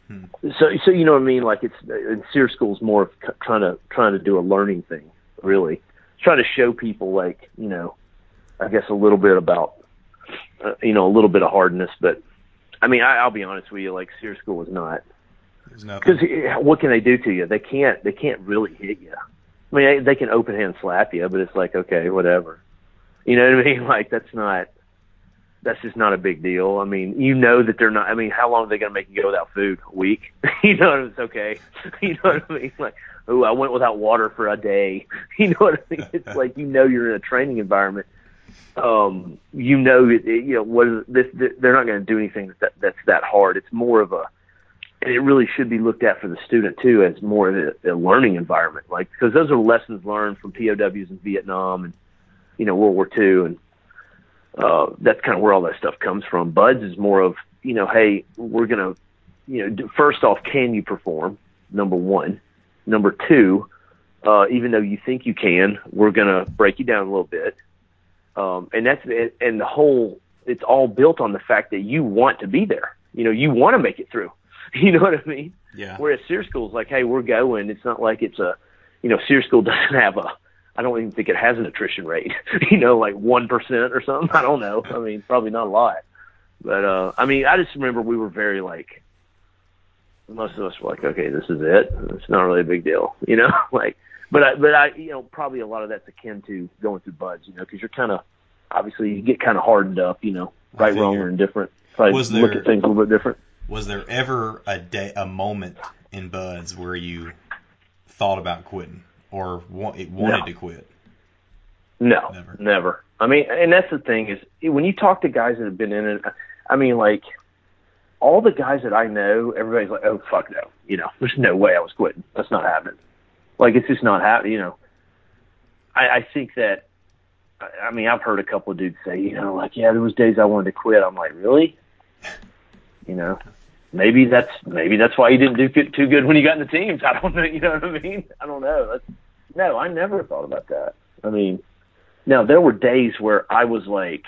Hmm. so, so you know what I mean? Like it's in SERE school is more of c- trying to trying to do a learning thing, really, trying to show people like you know, I guess a little bit about, uh, you know, a little bit of hardness. But I mean, I, I'll be honest with you, like SERE school is not. Because what can they do to you? They can't they can't really hit you. I mean, they, they can open hand slap you, but it's like okay, whatever. You know what I mean? Like that's not that's just not a big deal. I mean, you know that they're not. I mean, how long are they going to make you go without food? A week? you know, what I mean? it's okay. You know what I mean? Like, oh, I went without water for a day. You know what I mean? It's like you know you're in a training environment. Um, you know, it, it, you know what is this? They're not going to do anything that that's that hard. It's more of a, and it really should be looked at for the student too as more of a, a learning environment, like because those are lessons learned from POWs in Vietnam and you know World War II, and uh, that's kind of where all that stuff comes from. BUD/S is more of you know, hey, we're gonna, you know, first off, can you perform? Number one Number two, uh, even though you think you can, we're to break you down a little bit. Um, and that's, and the whole, it's all built on the fact that you want to be there. You know, you want to make it through. You know what I mean? Yeah. Whereas School is like, hey, we're going. It's not like it's a, you know, SERE School doesn't have a, I don't even think it has an attrition rate, you know, like 1% or something. I don't know. I mean, probably not a lot. But, uh, I mean, I just remember we were very like, most of us were like, okay, this is it. It's not really a big deal, you know. like, but I, but I, you know, probably a lot of that's akin to going through BUD/S, you know, because you're kind of obviously you get kind of hardened up, you know, right, wrong, or indifferent. Probably was there, look at things a little bit different. Was there ever a day, a moment in BUD/S where you thought about quitting or wanted no. to quit? No, never. never. I mean, and that's the thing is when you talk to guys that have been in it. I mean, like all the guys that I know, everybody's like, oh fuck no, you know, there's no way I was quitting. That's not happening. Like it's just not happening. You know, I, I think that. I mean, I've heard a couple of dudes say, you know, like, yeah, there was days I wanted to quit. I'm like, really? You know, maybe that's maybe that's why you didn't do good, too good when you got in the teams. I don't know. You know what I mean? I don't know. That's, no, I never thought about that. I mean, now there were days where I was like,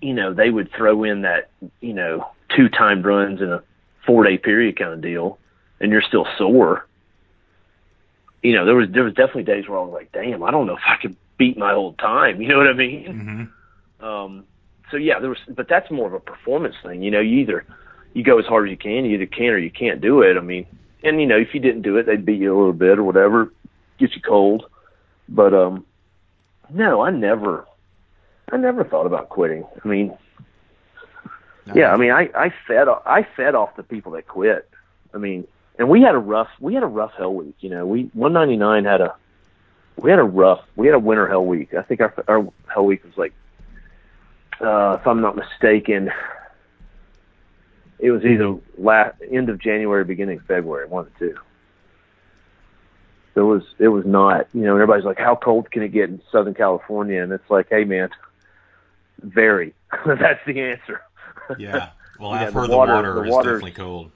you know, they would throw in that, you know, two timed runs in a four day period kind of deal, and you're still sore. You know, there was there was definitely days where I was like, damn, I don't know if I could beat my old time. You know what I mean? Mm-hmm. Um, so yeah, there was, but that's more of a performance thing. You know, you either you go as hard as you can, you either can or you can't do it. I mean, and you know, if you didn't do it, they'd beat you a little bit or whatever, get you cold. But um, no, I never I never thought about quitting. I mean, no. yeah, I mean, I I fed I fed off the people that quit. I mean, and we had a rough we had a rough hell week. You know, we 199 had a we had a rough we had a winter hell week. I think our our hell week was like, uh, if I'm not mistaken, it was either last end of January, beginning of February, one of the two. It was it was not, you know, everybody's like, how cold can it get in Southern California? And it's like, hey man, very. That's the answer. Yeah. Well, I've heard the water, the water, is definitely cold.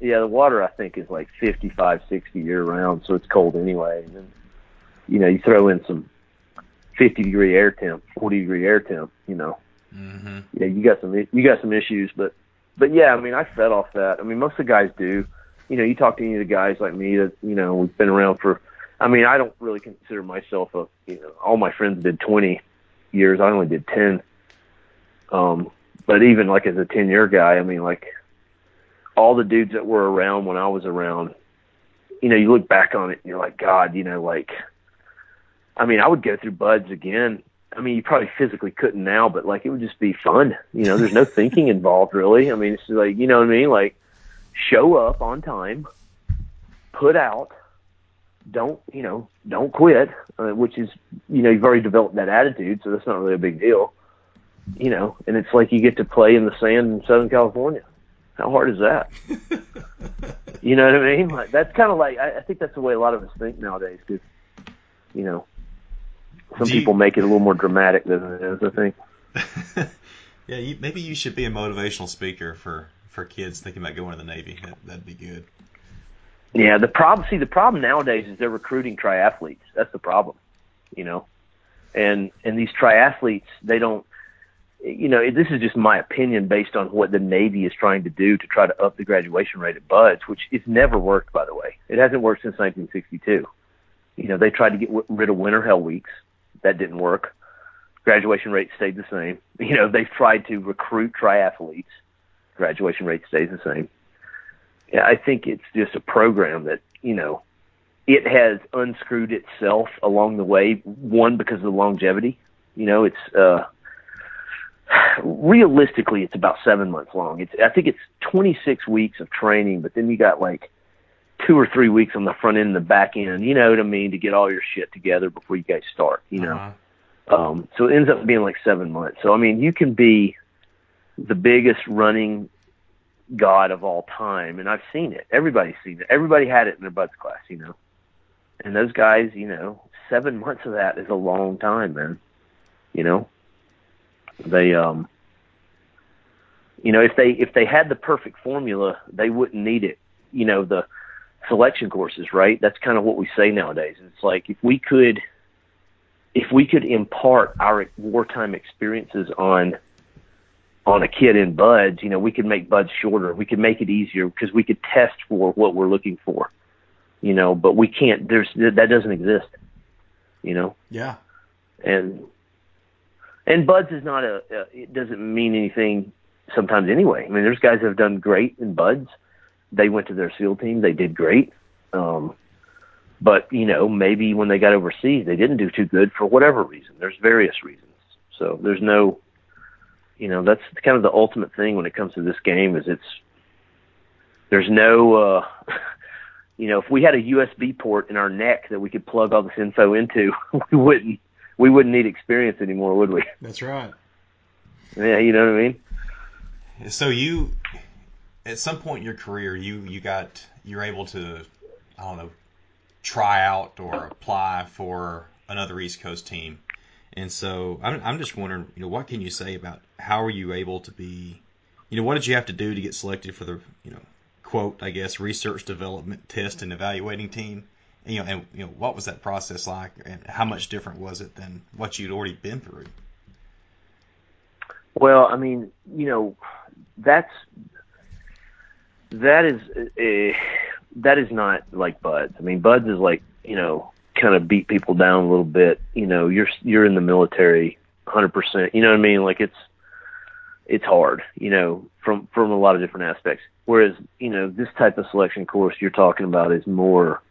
Yeah, the water I think is like 55, 60 year round, so it's cold anyway. And then, you know, you throw in some 50 degree air temp, 40 degree air temp, you know. Mm-hmm. Yeah, you got some you got some issues, but but yeah, I mean, I fed off that. I mean, most of the guys do. You know, you talk to any of the guys like me that you know we've been around for. I mean, I don't really consider myself a. You know, all my friends did 20, years. I only did ten. Um, but even like as a ten year guy, I mean, like all the dudes that were around when I was around, you know, you look back on it and you're like, God, you know, like, I mean, I would go through BUD/S again. I mean, you probably physically couldn't now, but like it would just be fun. You know, there's no thinking involved really. I mean, it's like, you know what I mean? Like, show up on time, put out, don't you know don't quit uh, which is you know you've already developed that attitude so that's not really a big deal you know and it's like you get to play in the sand in southern california how hard is that you know what i mean like that's kind of like I, I think that's the way a lot of us think nowadays because you know some you, people make it a little more dramatic than it is i think yeah you, maybe you should be a motivational speaker for for kids thinking about going to the navy that, that'd be good yeah, the problem. See, the problem nowadays is they're recruiting triathletes. That's the problem, you know, and and these triathletes they don't. You know, this is just my opinion based on what the Navy is trying to do to try to up the graduation rate at BUD/S, which it's never worked, by the way. It hasn't worked since 1962. You know, they tried to get rid of winter hell weeks. That didn't work. Graduation rate stayed the same. You know, they've tried to recruit triathletes. Graduation rate stays the same I think it's just a program that, you know, it has unscrewed itself along the way. One, because of the longevity. You know, it's, uh, realistically, it's about seven months long. It's, I think it's 26 weeks of training, but then you got like two or three weeks on the front end and the back end. You know what I mean to get all your shit together before you guys start. You know. Uh-huh. Um, so it ends up being like seven months. So I mean, you can be the biggest running god of all time, and I've seen it. Everybody's seen it. Everybody had it in their BUD/S class, you know. And those guys, you know, seven months of that is a long time, man. You know, they, um, you know, if they if they had the perfect formula, they wouldn't need it. You know, the selection courses, right? That's kind of what we say nowadays. It's like if we could if we could impart our wartime experiences on on a kid in BUD/S, you know, we could make BUD/S shorter. We could make it easier because we could test for what we're looking for. You know, but we can't. There's that doesn't exist. You know. Yeah. And and BUD/S is not a. Uh, it doesn't mean anything sometimes anyway. I mean, there's guys that have done great in BUD/S. They went to their SEAL team. They did great. Um, but you know, maybe when they got overseas, they didn't do too good for whatever reason. There's various reasons. So there's no, you know, that's kind of the ultimate thing when it comes to this game is it's there's no, uh, you know, if we had a USB port in our neck that we could plug all this info into, we wouldn't we wouldn't need experience anymore, would we? That's right. Yeah, you know what I mean. So you, at some point in your career, you you got you're able to, I don't know, try out or apply for another East Coast team. And so I'm, I'm just wondering, you know, what can you say about how are you able to be, you know, what did you have to do to get selected for the, you know, quote, I guess, research development test and evaluating team? And, you know, and you know, what was that process like, and how much different was it than what you'd already been through? Well, I mean, you know, that's that is a that is not like BUD/S. I mean, BUD/S is like you know kind of beat people down a little bit. You know, you're you're in the military, hundred percent. You know what I mean? Like it's it's hard. You know, from from a lot of different aspects. Whereas you know this type of selection course you're talking about is more.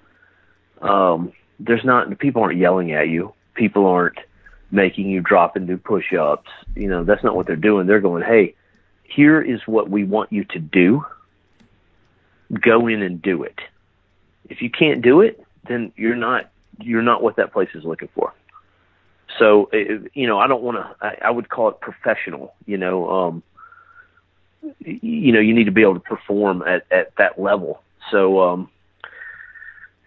Um, there's not people aren't yelling at you. People aren't making you drop and do push-ups. You know, that's not what they're doing. They're going, hey, here is what we want you to do go in and do it. If you can't do it, then you're not you're not what that place is looking for. So you know, I don't want to. I, I would call it professional. You know, um, you know, you need to be able to perform at at that level. So, um,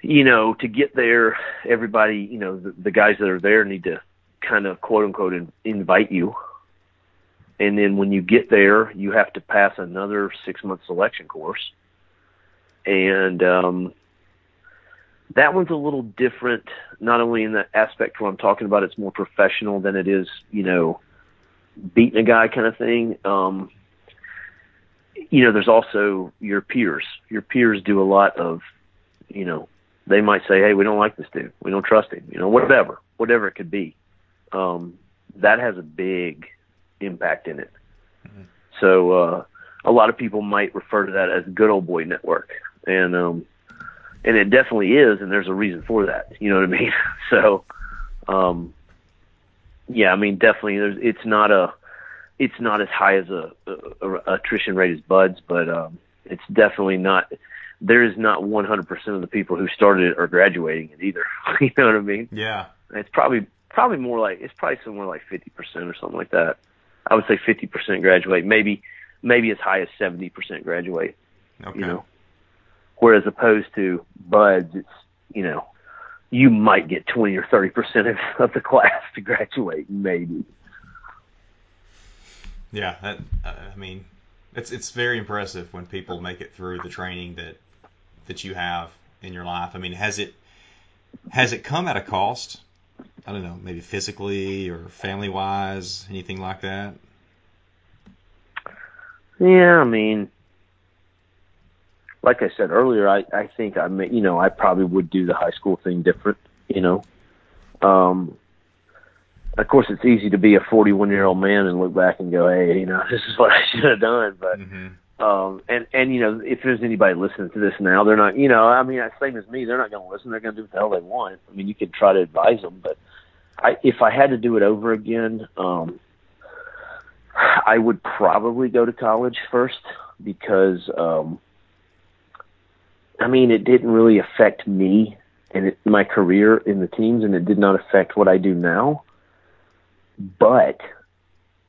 you know, to get there, everybody, you know, the, the guys that are there need to kind of quote unquote in, invite you. And then when you get there, you have to pass another six month selection course and um, that one's a little different. Not only in the aspect where I'm talking about, it's more professional than it is, you know, beating a guy kind of thing. Um, you know, there's also your peers. Your peers do a lot of, you know, they might say, "Hey, we don't like this dude. We don't trust him." You know, whatever, whatever it could be. Um, that has a big impact in it. Mm-hmm. So uh, a lot of people might refer to that as good old boy network and um, and it definitely is, and there's a reason for that. You know what I mean? so, um, yeah, I mean, definitely, there's it's not a it's not as high as a, a, a attrition rate as BUD/S, but um, it's definitely not. There is not 100% of the people who started it are graduating it either. you know what I mean? Yeah. It's probably probably more like it's probably somewhere like 50% or something like that. I would say 50% graduate, maybe maybe as high as 70% graduate. Okay. You know. Whereas opposed to BUD/S, it's you know you might get twenty or thirty percent of, of the class to graduate, maybe. Yeah, that, I mean, it's it's very impressive when people make it through the training that that you have in your life. I mean, has it has it come at a cost? I don't know, maybe physically or family wise, anything like that. Yeah, I mean, like I said earlier, I I think I may, you know I probably would do the high school thing different. You know, um, of course it's easy to be a 41 year old man and look back and go, hey, you know, this is what I should have done. But mm-hmm. um, and and you know, if there's anybody listening to this now, they're not, you know, I mean, same as me, they're not going to listen. They're going to do what the hell they want. I mean, you could try to advise them, but I if I had to do it over again, um, I would probably go to college first because um I mean, it didn't really affect me and it, my career in the teams, and it did not affect what I do now. But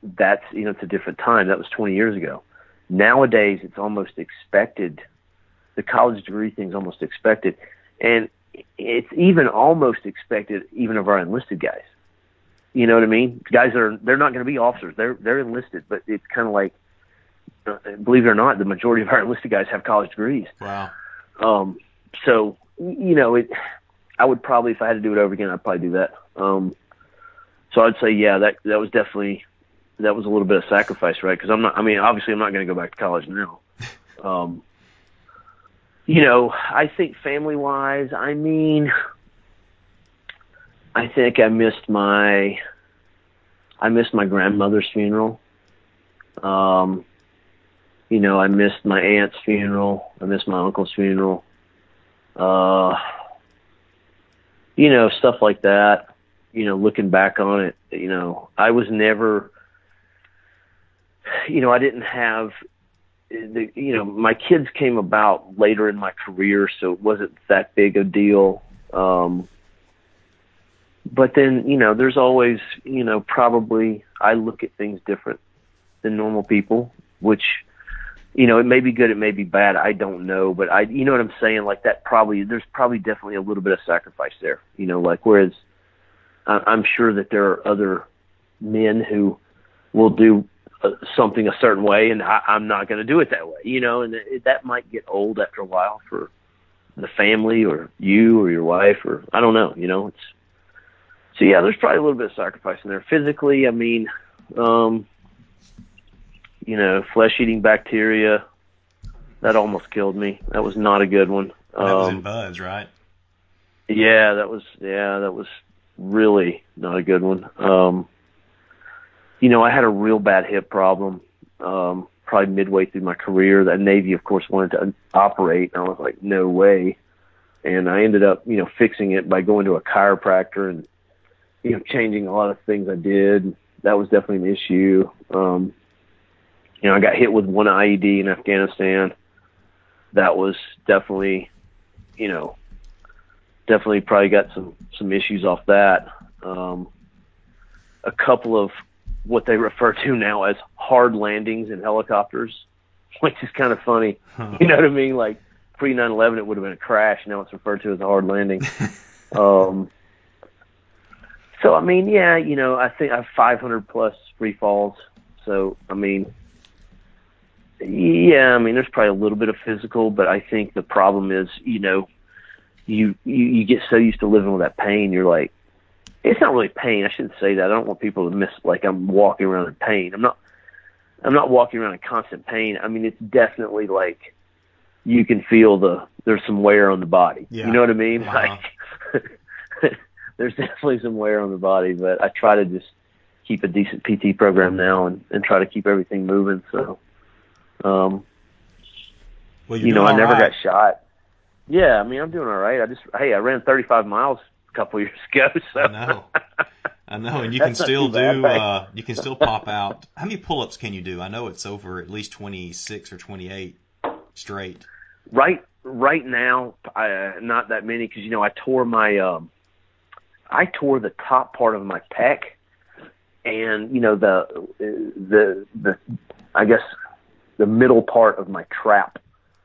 that's you know it's a different time. That was 20 years ago. Nowadays, it's almost expected. The college degree thing's almost expected, and it's even almost expected even of our enlisted guys. You know what I mean? Guys are they're not going to be officers. They're they're enlisted, but it's kind of like, uh, believe it or not, the majority of our enlisted guys have college degrees. Wow. Um, so you know it. I would probably, if I had to do it over again, I'd probably do that. Um, so I'd say, yeah, that that was definitely that was a little bit of sacrifice, right? Because I'm not. I mean, obviously, I'm not going to go back to college now. Um, you know, I think family wise, I mean, I think I missed my, I missed my grandmother's funeral. Um, you know, I missed my aunt's funeral. I missed my uncle's funeral. Uh, you know, stuff like that. You know, looking back on it, you know, I was never, you know, I didn't have the, you know, my kids came about later in my career, so it wasn't that big a deal. Um, but then, you know, there's always, you know, probably I look at things different than normal people, which, you know, it may be good, it may be bad. I don't know, but I, you know what I'm saying? Like that probably, there's probably definitely a little bit of sacrifice there, you know, like whereas I'm sure that there are other men who will do uh, something a certain way, and I, I'm not going to do it that way, you know, and it, that might get old after a while for the family or you or your wife or I don't know, you know, it's so yeah, there's probably a little bit of sacrifice in there. Physically, I mean, um, you know, flesh eating bacteria, that almost killed me. That was not a good one. That was in Um, BUD/S, right? yeah, that was yeah, that was really not a good one. Um you know, I had a real bad hip problem. Um probably midway through my career. The Navy of course wanted to operate and I was like, no way. And I ended up, you know, fixing it by going to a chiropractor and you know, changing a lot of things I did. That was definitely an issue. Um you know, I got hit with one IED in Afghanistan. That was definitely, you know, definitely probably got some some issues off that. Um, a couple of what they refer to now as hard landings in helicopters, which is kind of funny. Huh. You know what I mean? Like pre 9/11, it would have been a crash. Now it's referred to as a hard landing. um, so I mean, yeah, you know, I think I have 500 plus free falls. So I mean, yeah, I mean, there's probably a little bit of physical, but I think the problem is, you know, you you, you get so used to living with that pain, you're like, it's not really pain. I shouldn't say that. I don't want people to miss like I'm walking around in pain. I'm not. I'm not walking around in constant pain. I mean, it's definitely like you can feel the there's some wear on the body. Yeah. You know what I mean? Uh-huh. Like there's definitely some wear on the body, but I try to just keep a decent PT program now and, and try to keep everything moving. So, um, Well, you're know, I never right. got shot. Yeah, I mean, I'm doing all right. I just, hey, I ran 35 miles a couple years ago. So. I know. I know, and you can still do. Uh, you can still pop out. How many pull-ups can you do? I know it's over at least 26 or 28 straight. right, right now, I, not that many because you know I tore my, um, I tore the top part of my pec, and you know the, the, the, I guess the middle part of my trap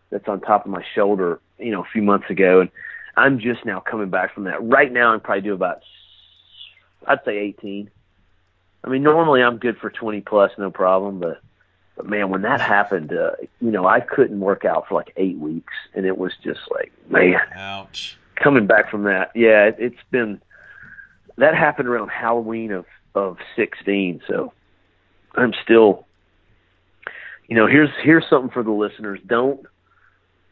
that's on top of my shoulder, you know, a few months ago, and I'm just now coming back from that. Right now, I'm probably do about, I'd say 18. I mean, normally I'm good for 20 plus, no problem, but but man, when that happened, uh, you know, I couldn't work out for like eight weeks, and it was just like, man, Ouch. coming back from that, yeah, it, it's been that happened around Halloween of of 16, so I'm still, you know, here's here's something for the listeners. Don't,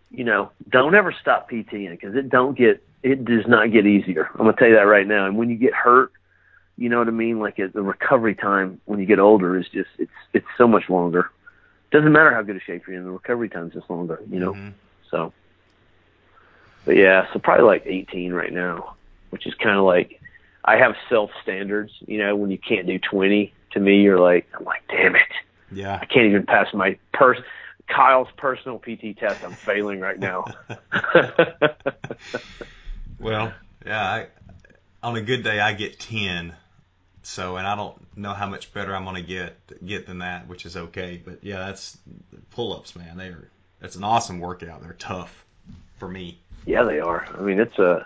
you know, don't ever stop PTing because it don't get it does not get easier. I'm gonna tell you that right now. And when you get hurt, you know what I mean. Like it, the recovery time when you get older is just it's it's so much longer. Doesn't matter how good a shape you're in, the recovery time's just longer. You know. Mhm. So, but yeah, so probably like 18 right now, which is kind of like I have self standards. You know, when you can't do 20, to me, you're like, I'm like, damn it, Yeah. I can't even pass my pers Kyle's personal PT test. I'm failing right now. well, yeah, I, on a good day I get ten. So, and I don't know how much better I'm gonna get get than that, which is okay. But yeah, that's pull-ups, man. They're that's an awesome workout. They're tough for me. Yeah, they are. I mean, it's a.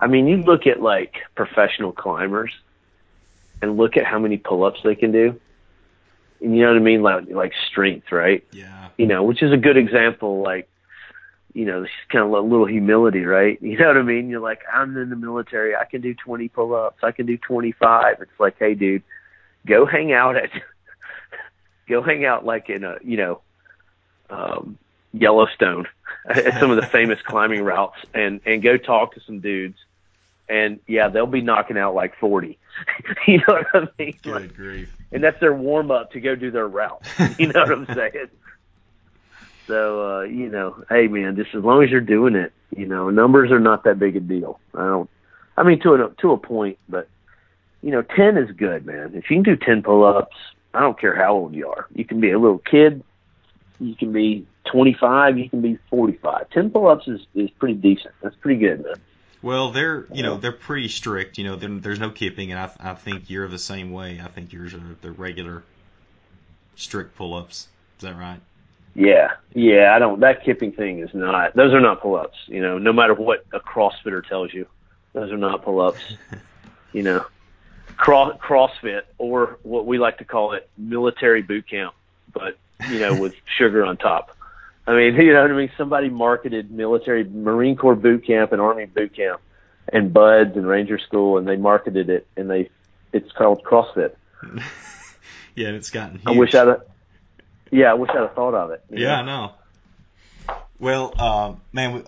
I mean, you look at like professional climbers, and look at how many pull-ups they can do. You know what I mean, like like strength, right? Yeah. You know, which is a good example. Like, you know, it's kind of a little humility, right? You know what I mean? You're like, I'm in the military. I can do 20 pull-ups. I can do 25. It's like, hey, dude, go hang out at, go hang out like in a, you know, um, Yellowstone at some of the famous climbing routes and and go talk to some dudes and yeah they'll be knocking out like 40 you know what I mean Good like, grief. And that's their warm up to go do their route. You know what I'm saying? So uh you know hey man just as long as you're doing it you know numbers are not that big a deal. I don't I mean to a to a point but you know 10 is good man. If you can do 10 pull-ups I don't care how old you are. You can be a little kid. You can be 25, you can be 45. 10 pull-ups is, is pretty decent. That's pretty good, man. Well, they're you know they're pretty strict. You know, there's no kipping, and I I think you're the same way. I think yours are the regular strict pull-ups. Is that right? Yeah, yeah. I don't. That kipping thing is not. Those are not pull-ups. You know, no matter what a CrossFitter tells you, those are not pull-ups. you know, cross CrossFit or what we like to call it, military boot camp, but you know, with sugar on top. I mean, you know what I mean? Somebody marketed military Marine Corps boot camp and Army boot camp and BUD/S and Ranger School, and they marketed it, and they it's called CrossFit. yeah, and it's gotten. Huge. I wish I'd. Yeah, I wish I'd have thought of it. Yeah, know? I know. Well, uh, man, we,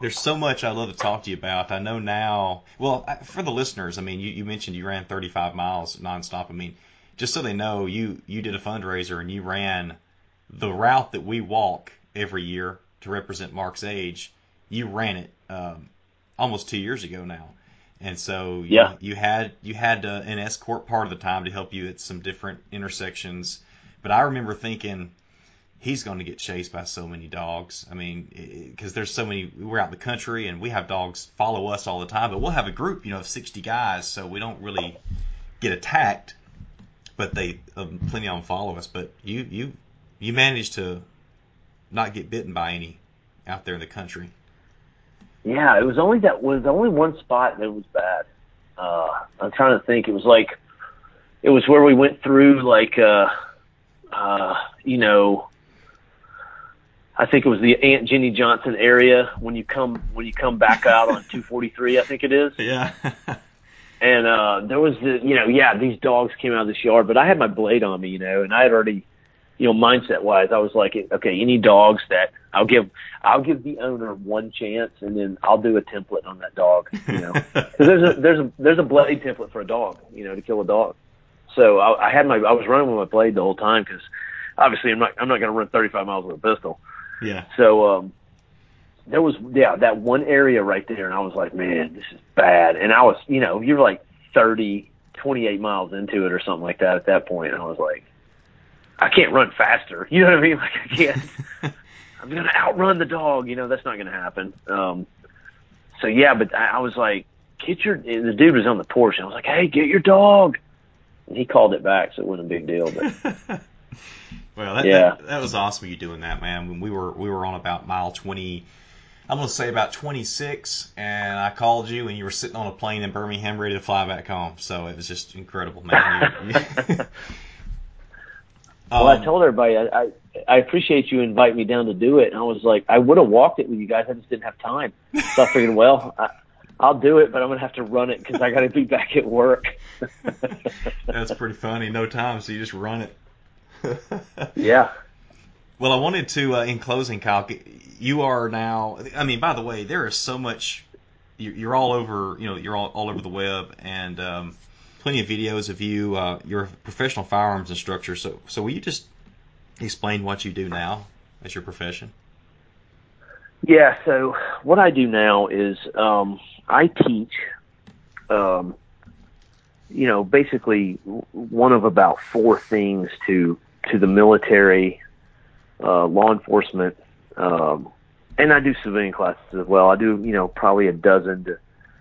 there's so much I'd love to talk to you about. I know now. Well, for the listeners, I mean, you, you mentioned you ran 35 miles nonstop. I mean, just so they know, you you did a fundraiser and you ran the route that we walk every year to represent Mark's age. You ran it um, almost two years ago now, and so you, yeah. you had you had uh, an escort part of the time to help you at some different intersections. But I remember thinking he's going to get chased by so many dogs. I mean, because there's so many. We're out in the country and we have dogs follow us all the time, but we'll have a group, you know, of 60 guys, so we don't really get attacked but they um, plenty of them follow us. But you you you managed to not get bitten by any out there in the country. Yeah, it was only that was only one spot that was bad. Uh, I'm trying to think. It was like it was where we went through like uh, uh, you know. I think it was the Aunt Jenny Johnson area when you come when you come back out on 243. I think it is. Yeah. and uh there was the you know yeah these dogs came out of this yard but i had my blade on me you know and i had already you know mindset wise i was like okay any dogs that i'll give i'll give the owner one chance and then i'll do a template on that dog you know. Because there's a there's a there's a blade template for a dog you know to kill a dog. So i, I had my i was running with my blade the whole time because obviously i'm not i'm not going to run 35 miles with a pistol. Yeah. So um there was yeah that one area right there and i was like man this is bad. And i was you know you're like 30 28 miles into it or something like that at that point. And i was like i can't run faster. You know what i mean? Like i can't. I'm going to outrun the dog. You know that's not going to happen. Um so yeah but I, I was like get your the dude was on the porch and i was like hey get your dog. And he called it back so it wasn't a big deal but well that, yeah. that, that was awesome you doing that man. When we were we were on about mile 20 I'm going to say about 26, and I called you, and you were sitting on a plane in Birmingham ready to fly back home. So it was just incredible, man. You, you well, I told everybody I, I I appreciate you inviting me down to do it, and I was like, I would have walked it with you guys, I just didn't have time. So I figured, well, I, I'll do it, but I'm gonna have to run it because I got to be back at work. That's pretty funny. No time, so you just run it. yeah. Well, I wanted to, uh, in closing, Kyle, you are now. I mean, by the way, there is so much. You're all over. You know, you're all, all over the web, and um, plenty of videos of you. Uh, you're a professional firearms instructor. So, so will you just explain what you do now as your profession? Yeah. So what I do now is um, I teach. Um, you know, basically one of about four things to to the military uh, law enforcement, um, and I do civilian classes as well. I do, you know, probably a dozen to,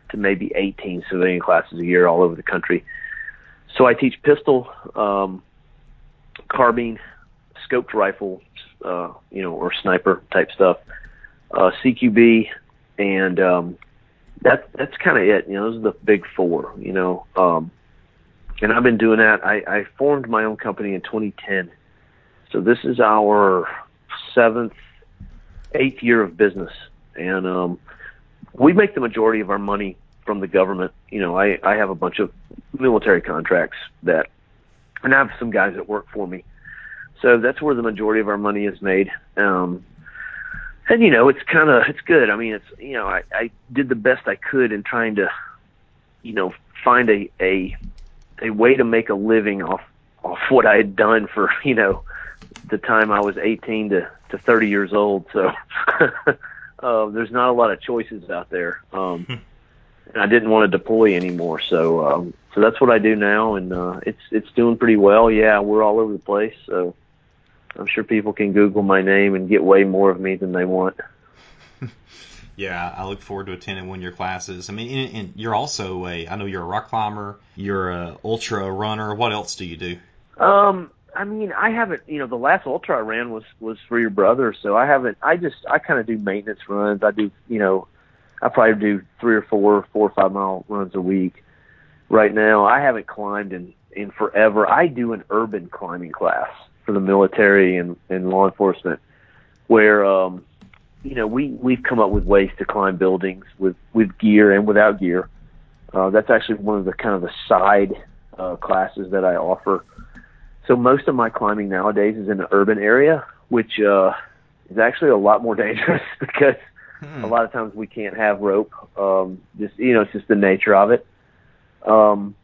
to maybe 18 civilian classes a year all over the country. So I teach pistol, um, carbine, scoped rifle, uh, you know, or sniper type stuff, uh, CQB, and um, that's that's kind of it. You know, those are the big four. You know, um, and I've been doing that. I, I formed my own company in 2010, so this is our seventh, eighth year of business, and um, we make the majority of our money from the government. You know, I I have a bunch of military contracts that, and I have some guys that work for me. So that's where the majority of our money is made. Um, and you know, it's kind of it's good. I mean, it's you know, I, I did the best I could in trying to, you know, find a a a way to make a living off off what I had done for you know the time I was 18 to to 30 years old. So uh, there's not a lot of choices out there. Um, and I didn't want to deploy anymore. So um, so that's what I do now, and uh, it's it's doing pretty well. Yeah, we're all over the place. So I'm sure people can Google my name and get way more of me than they want. yeah, I look forward to attending one of your classes. I mean, and, and you're also a, I know you're a rock climber, you're a ultra runner. What else do you do? Um, I mean, I haven't, you know, the last ultra I ran was was for your brother, so I haven't. I just, I kind of do maintenance runs. I do, you know, I probably do three or four, four or five mile runs a week. Right now, I haven't climbed in in forever. I do an urban climbing class for the military and, and law enforcement, where um, you know we we've come up with ways to climb buildings with with gear and without gear. Uh, that's actually one of the kind of the side uh, classes that I offer. So most of my climbing nowadays is in the urban area, which uh, is actually a lot more dangerous because hmm. a lot of times we can't have rope. Um, just you know, it's just the nature of it. Um,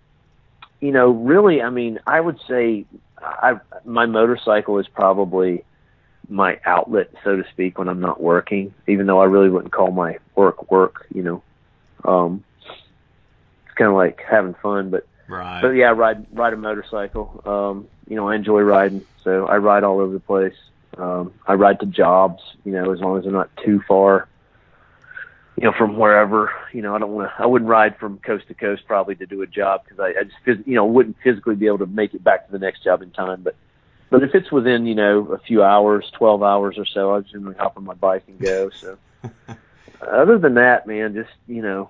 you know, really, I mean, I would say I my motorcycle is probably my outlet, so to speak, when I'm not working. Even though I really wouldn't call my work work, you know. Um, it's kind of like having fun, but right. but yeah, I ride ride a motorcycle. Um, you know, I enjoy riding, so I ride all over the place. Um, I ride to jobs, you know, as long as I'm not too far you know, from wherever, you know, I don't want to, I wouldn't ride from coast to coast probably to do a job because I, I just, you know, wouldn't physically be able to make it back to the next job in time. But, but if it's within, you know, a few hours, 12 hours or so, I generally hop on my bike and go. So, other than that, man, just, you know,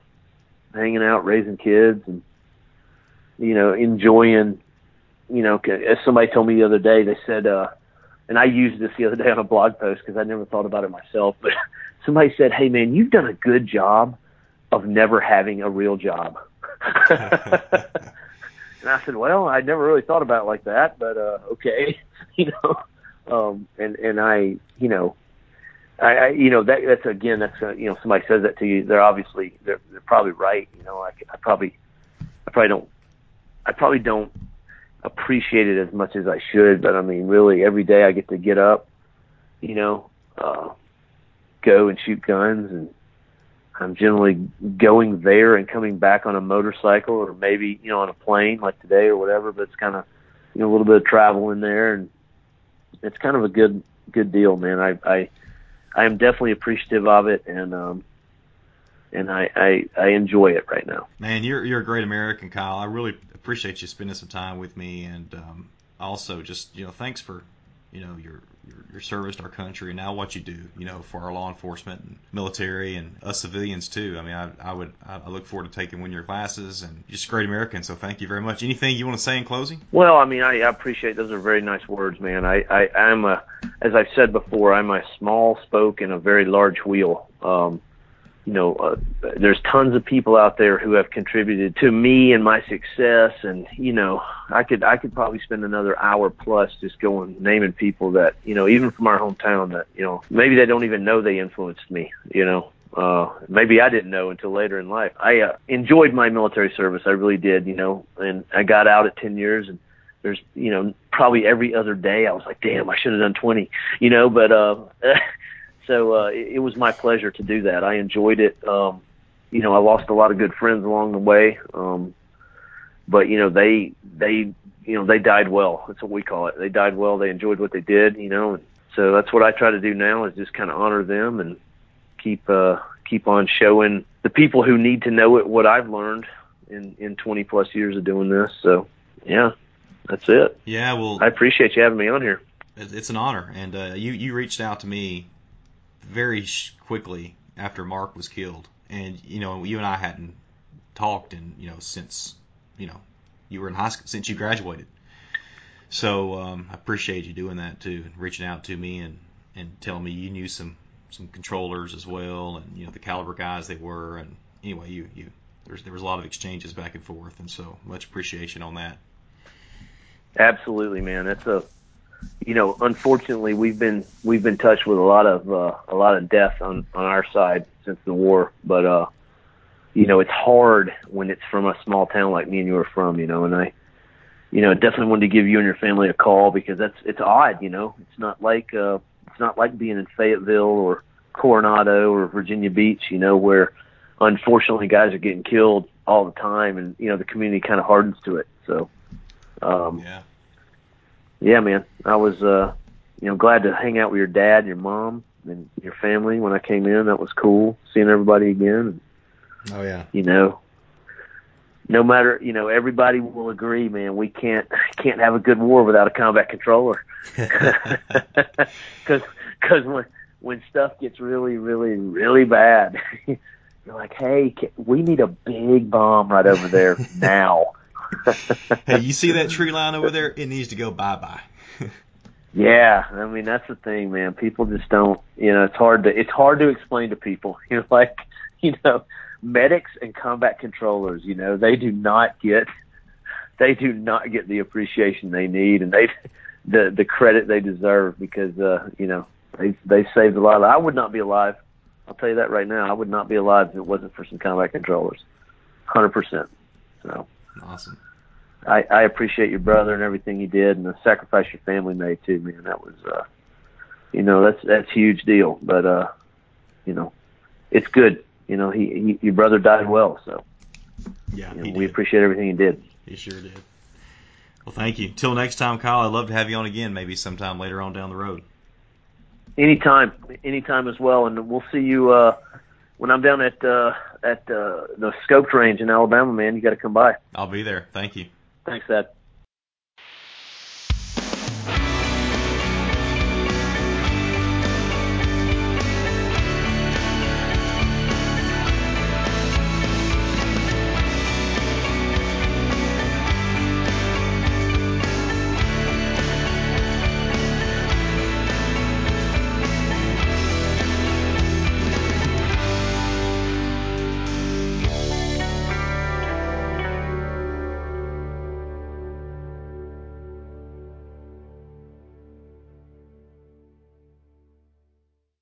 hanging out, raising kids and, you know, enjoying, you know, as somebody told me the other day, they said, uh, and I used this the other day on a blog post because I never thought about it myself, but somebody said, "Hey, man, you've done a good job of never having a real job." and I said, "Well, I never really thought about it like that, but uh, okay, you know." Um, and and I, you know, I, I you know that that's again that's uh, you know somebody says that to you, they're obviously they're they're probably right. You know, I, I probably I probably don't I probably don't appreciate it as much as I should, but I mean, really, every day I get to get up, you know, uh, go and shoot guns and I'm generally going there and coming back on a motorcycle or maybe, you know, on a plane like today or whatever, but it's kind of, you know, a little bit of travel in there and it's kind of a good, good deal, man. I, I, I am definitely appreciative of it and, um, and I, I, I enjoy it right now. Man, you're you're a great American, Kyle. I really appreciate you spending some time with me, and um, also just you know thanks for you know your, your your service to our country and now what you do you know for our law enforcement and military and us civilians too. I mean I, I would I look forward to taking one of your classes and you're just a great American. So thank you very much. Anything you want to say in closing? Well, I mean I, I appreciate those are very nice words, man. I, I I'm a as I've said before I'm a small spoke in a very large wheel. Um, you know, uh, there's tons of people out there who have contributed to me and my success, and you know, I could I could probably spend another hour plus just going naming people that you know, even from our hometown that you know, maybe they don't even know they influenced me. You know, uh, maybe I didn't know until later in life. I uh, enjoyed my military service, I really did. You know, and I got out at ten years and there's you know probably every other day I was like, damn, I should have done 20, you know, but uh so uh, it, it was my pleasure to do that. I enjoyed it. Um, you know, I lost a lot of good friends along the way, um, but you know they they you know they died well. That's what we call it. They died well. They enjoyed what they did. You know, and so that's what I try to do now is just kind of honor them and keep uh, keep on showing the people who need to know it what I've learned in in 20 plus years of doing this. So yeah, that's it. Yeah, well, I appreciate you having me on here. It's an honor, and uh, you you reached out to me very quickly after Mark was killed, and you know you and I hadn't talked and you know since you know you were in high school since you graduated. So um, I appreciate you doing that too, and reaching out to me and and telling me you knew some some controllers as well, and you know the caliber guys they were, and anyway you you there's there was a lot of exchanges back and forth, and so much appreciation on that. Absolutely, man. That's a you know, unfortunately, we've been we've been touched with a lot of uh, a lot of death on on our side since the war. But uh, you know, it's hard when it's from a small town like me and you are from. You know, and I, you know, definitely wanted to give you and your family a call because that's it's odd. You know, it's not like uh, it's not like being in Fayetteville or Coronado or Virginia Beach. You know, where unfortunately guys are getting killed all the time, and you know the community kind of hardens to it. So. Um, yeah yeah, man, I was, uh, you know, glad to hang out with your dad and your mom and your family when I came in. That was cool seeing everybody again. Oh yeah. You know, no matter, you know, everybody will agree, man. We can't can't have a good war without a combat controller. Because because when when stuff gets really really really bad, you're like, hey, we need a big bomb right over there now. hey, you see that tree line over there? It needs to go bye bye. yeah, I mean that's the thing, man. People just don't. You know, it's hard to it's hard to explain to people. You know, like you know, medics and combat controllers. You know, they do not get they do not get the appreciation they need, and they the the credit they deserve because uh, you know they they saved a lot. Of, I would not be alive. I'll tell you that right now. I would not be alive if it wasn't for some combat controllers. Hundred percent. So. Awesome. I, I appreciate your brother and everything he did and the sacrifice your family made too, man. That was, uh, you know, that's that's a huge deal. But uh, you know, it's good. You know, he, he your brother died well, so yeah, you know, we appreciate everything he did. He sure did. Well, thank you. Till next time, Kyle. I'd love to have you on again, maybe sometime later on down the road. Anytime, anytime as well, and we'll see you. uh when I'm down at uh, at uh, the Scoped range in Alabama, man, you got to come by. I'll be there. Thank you. Thanks, Ed.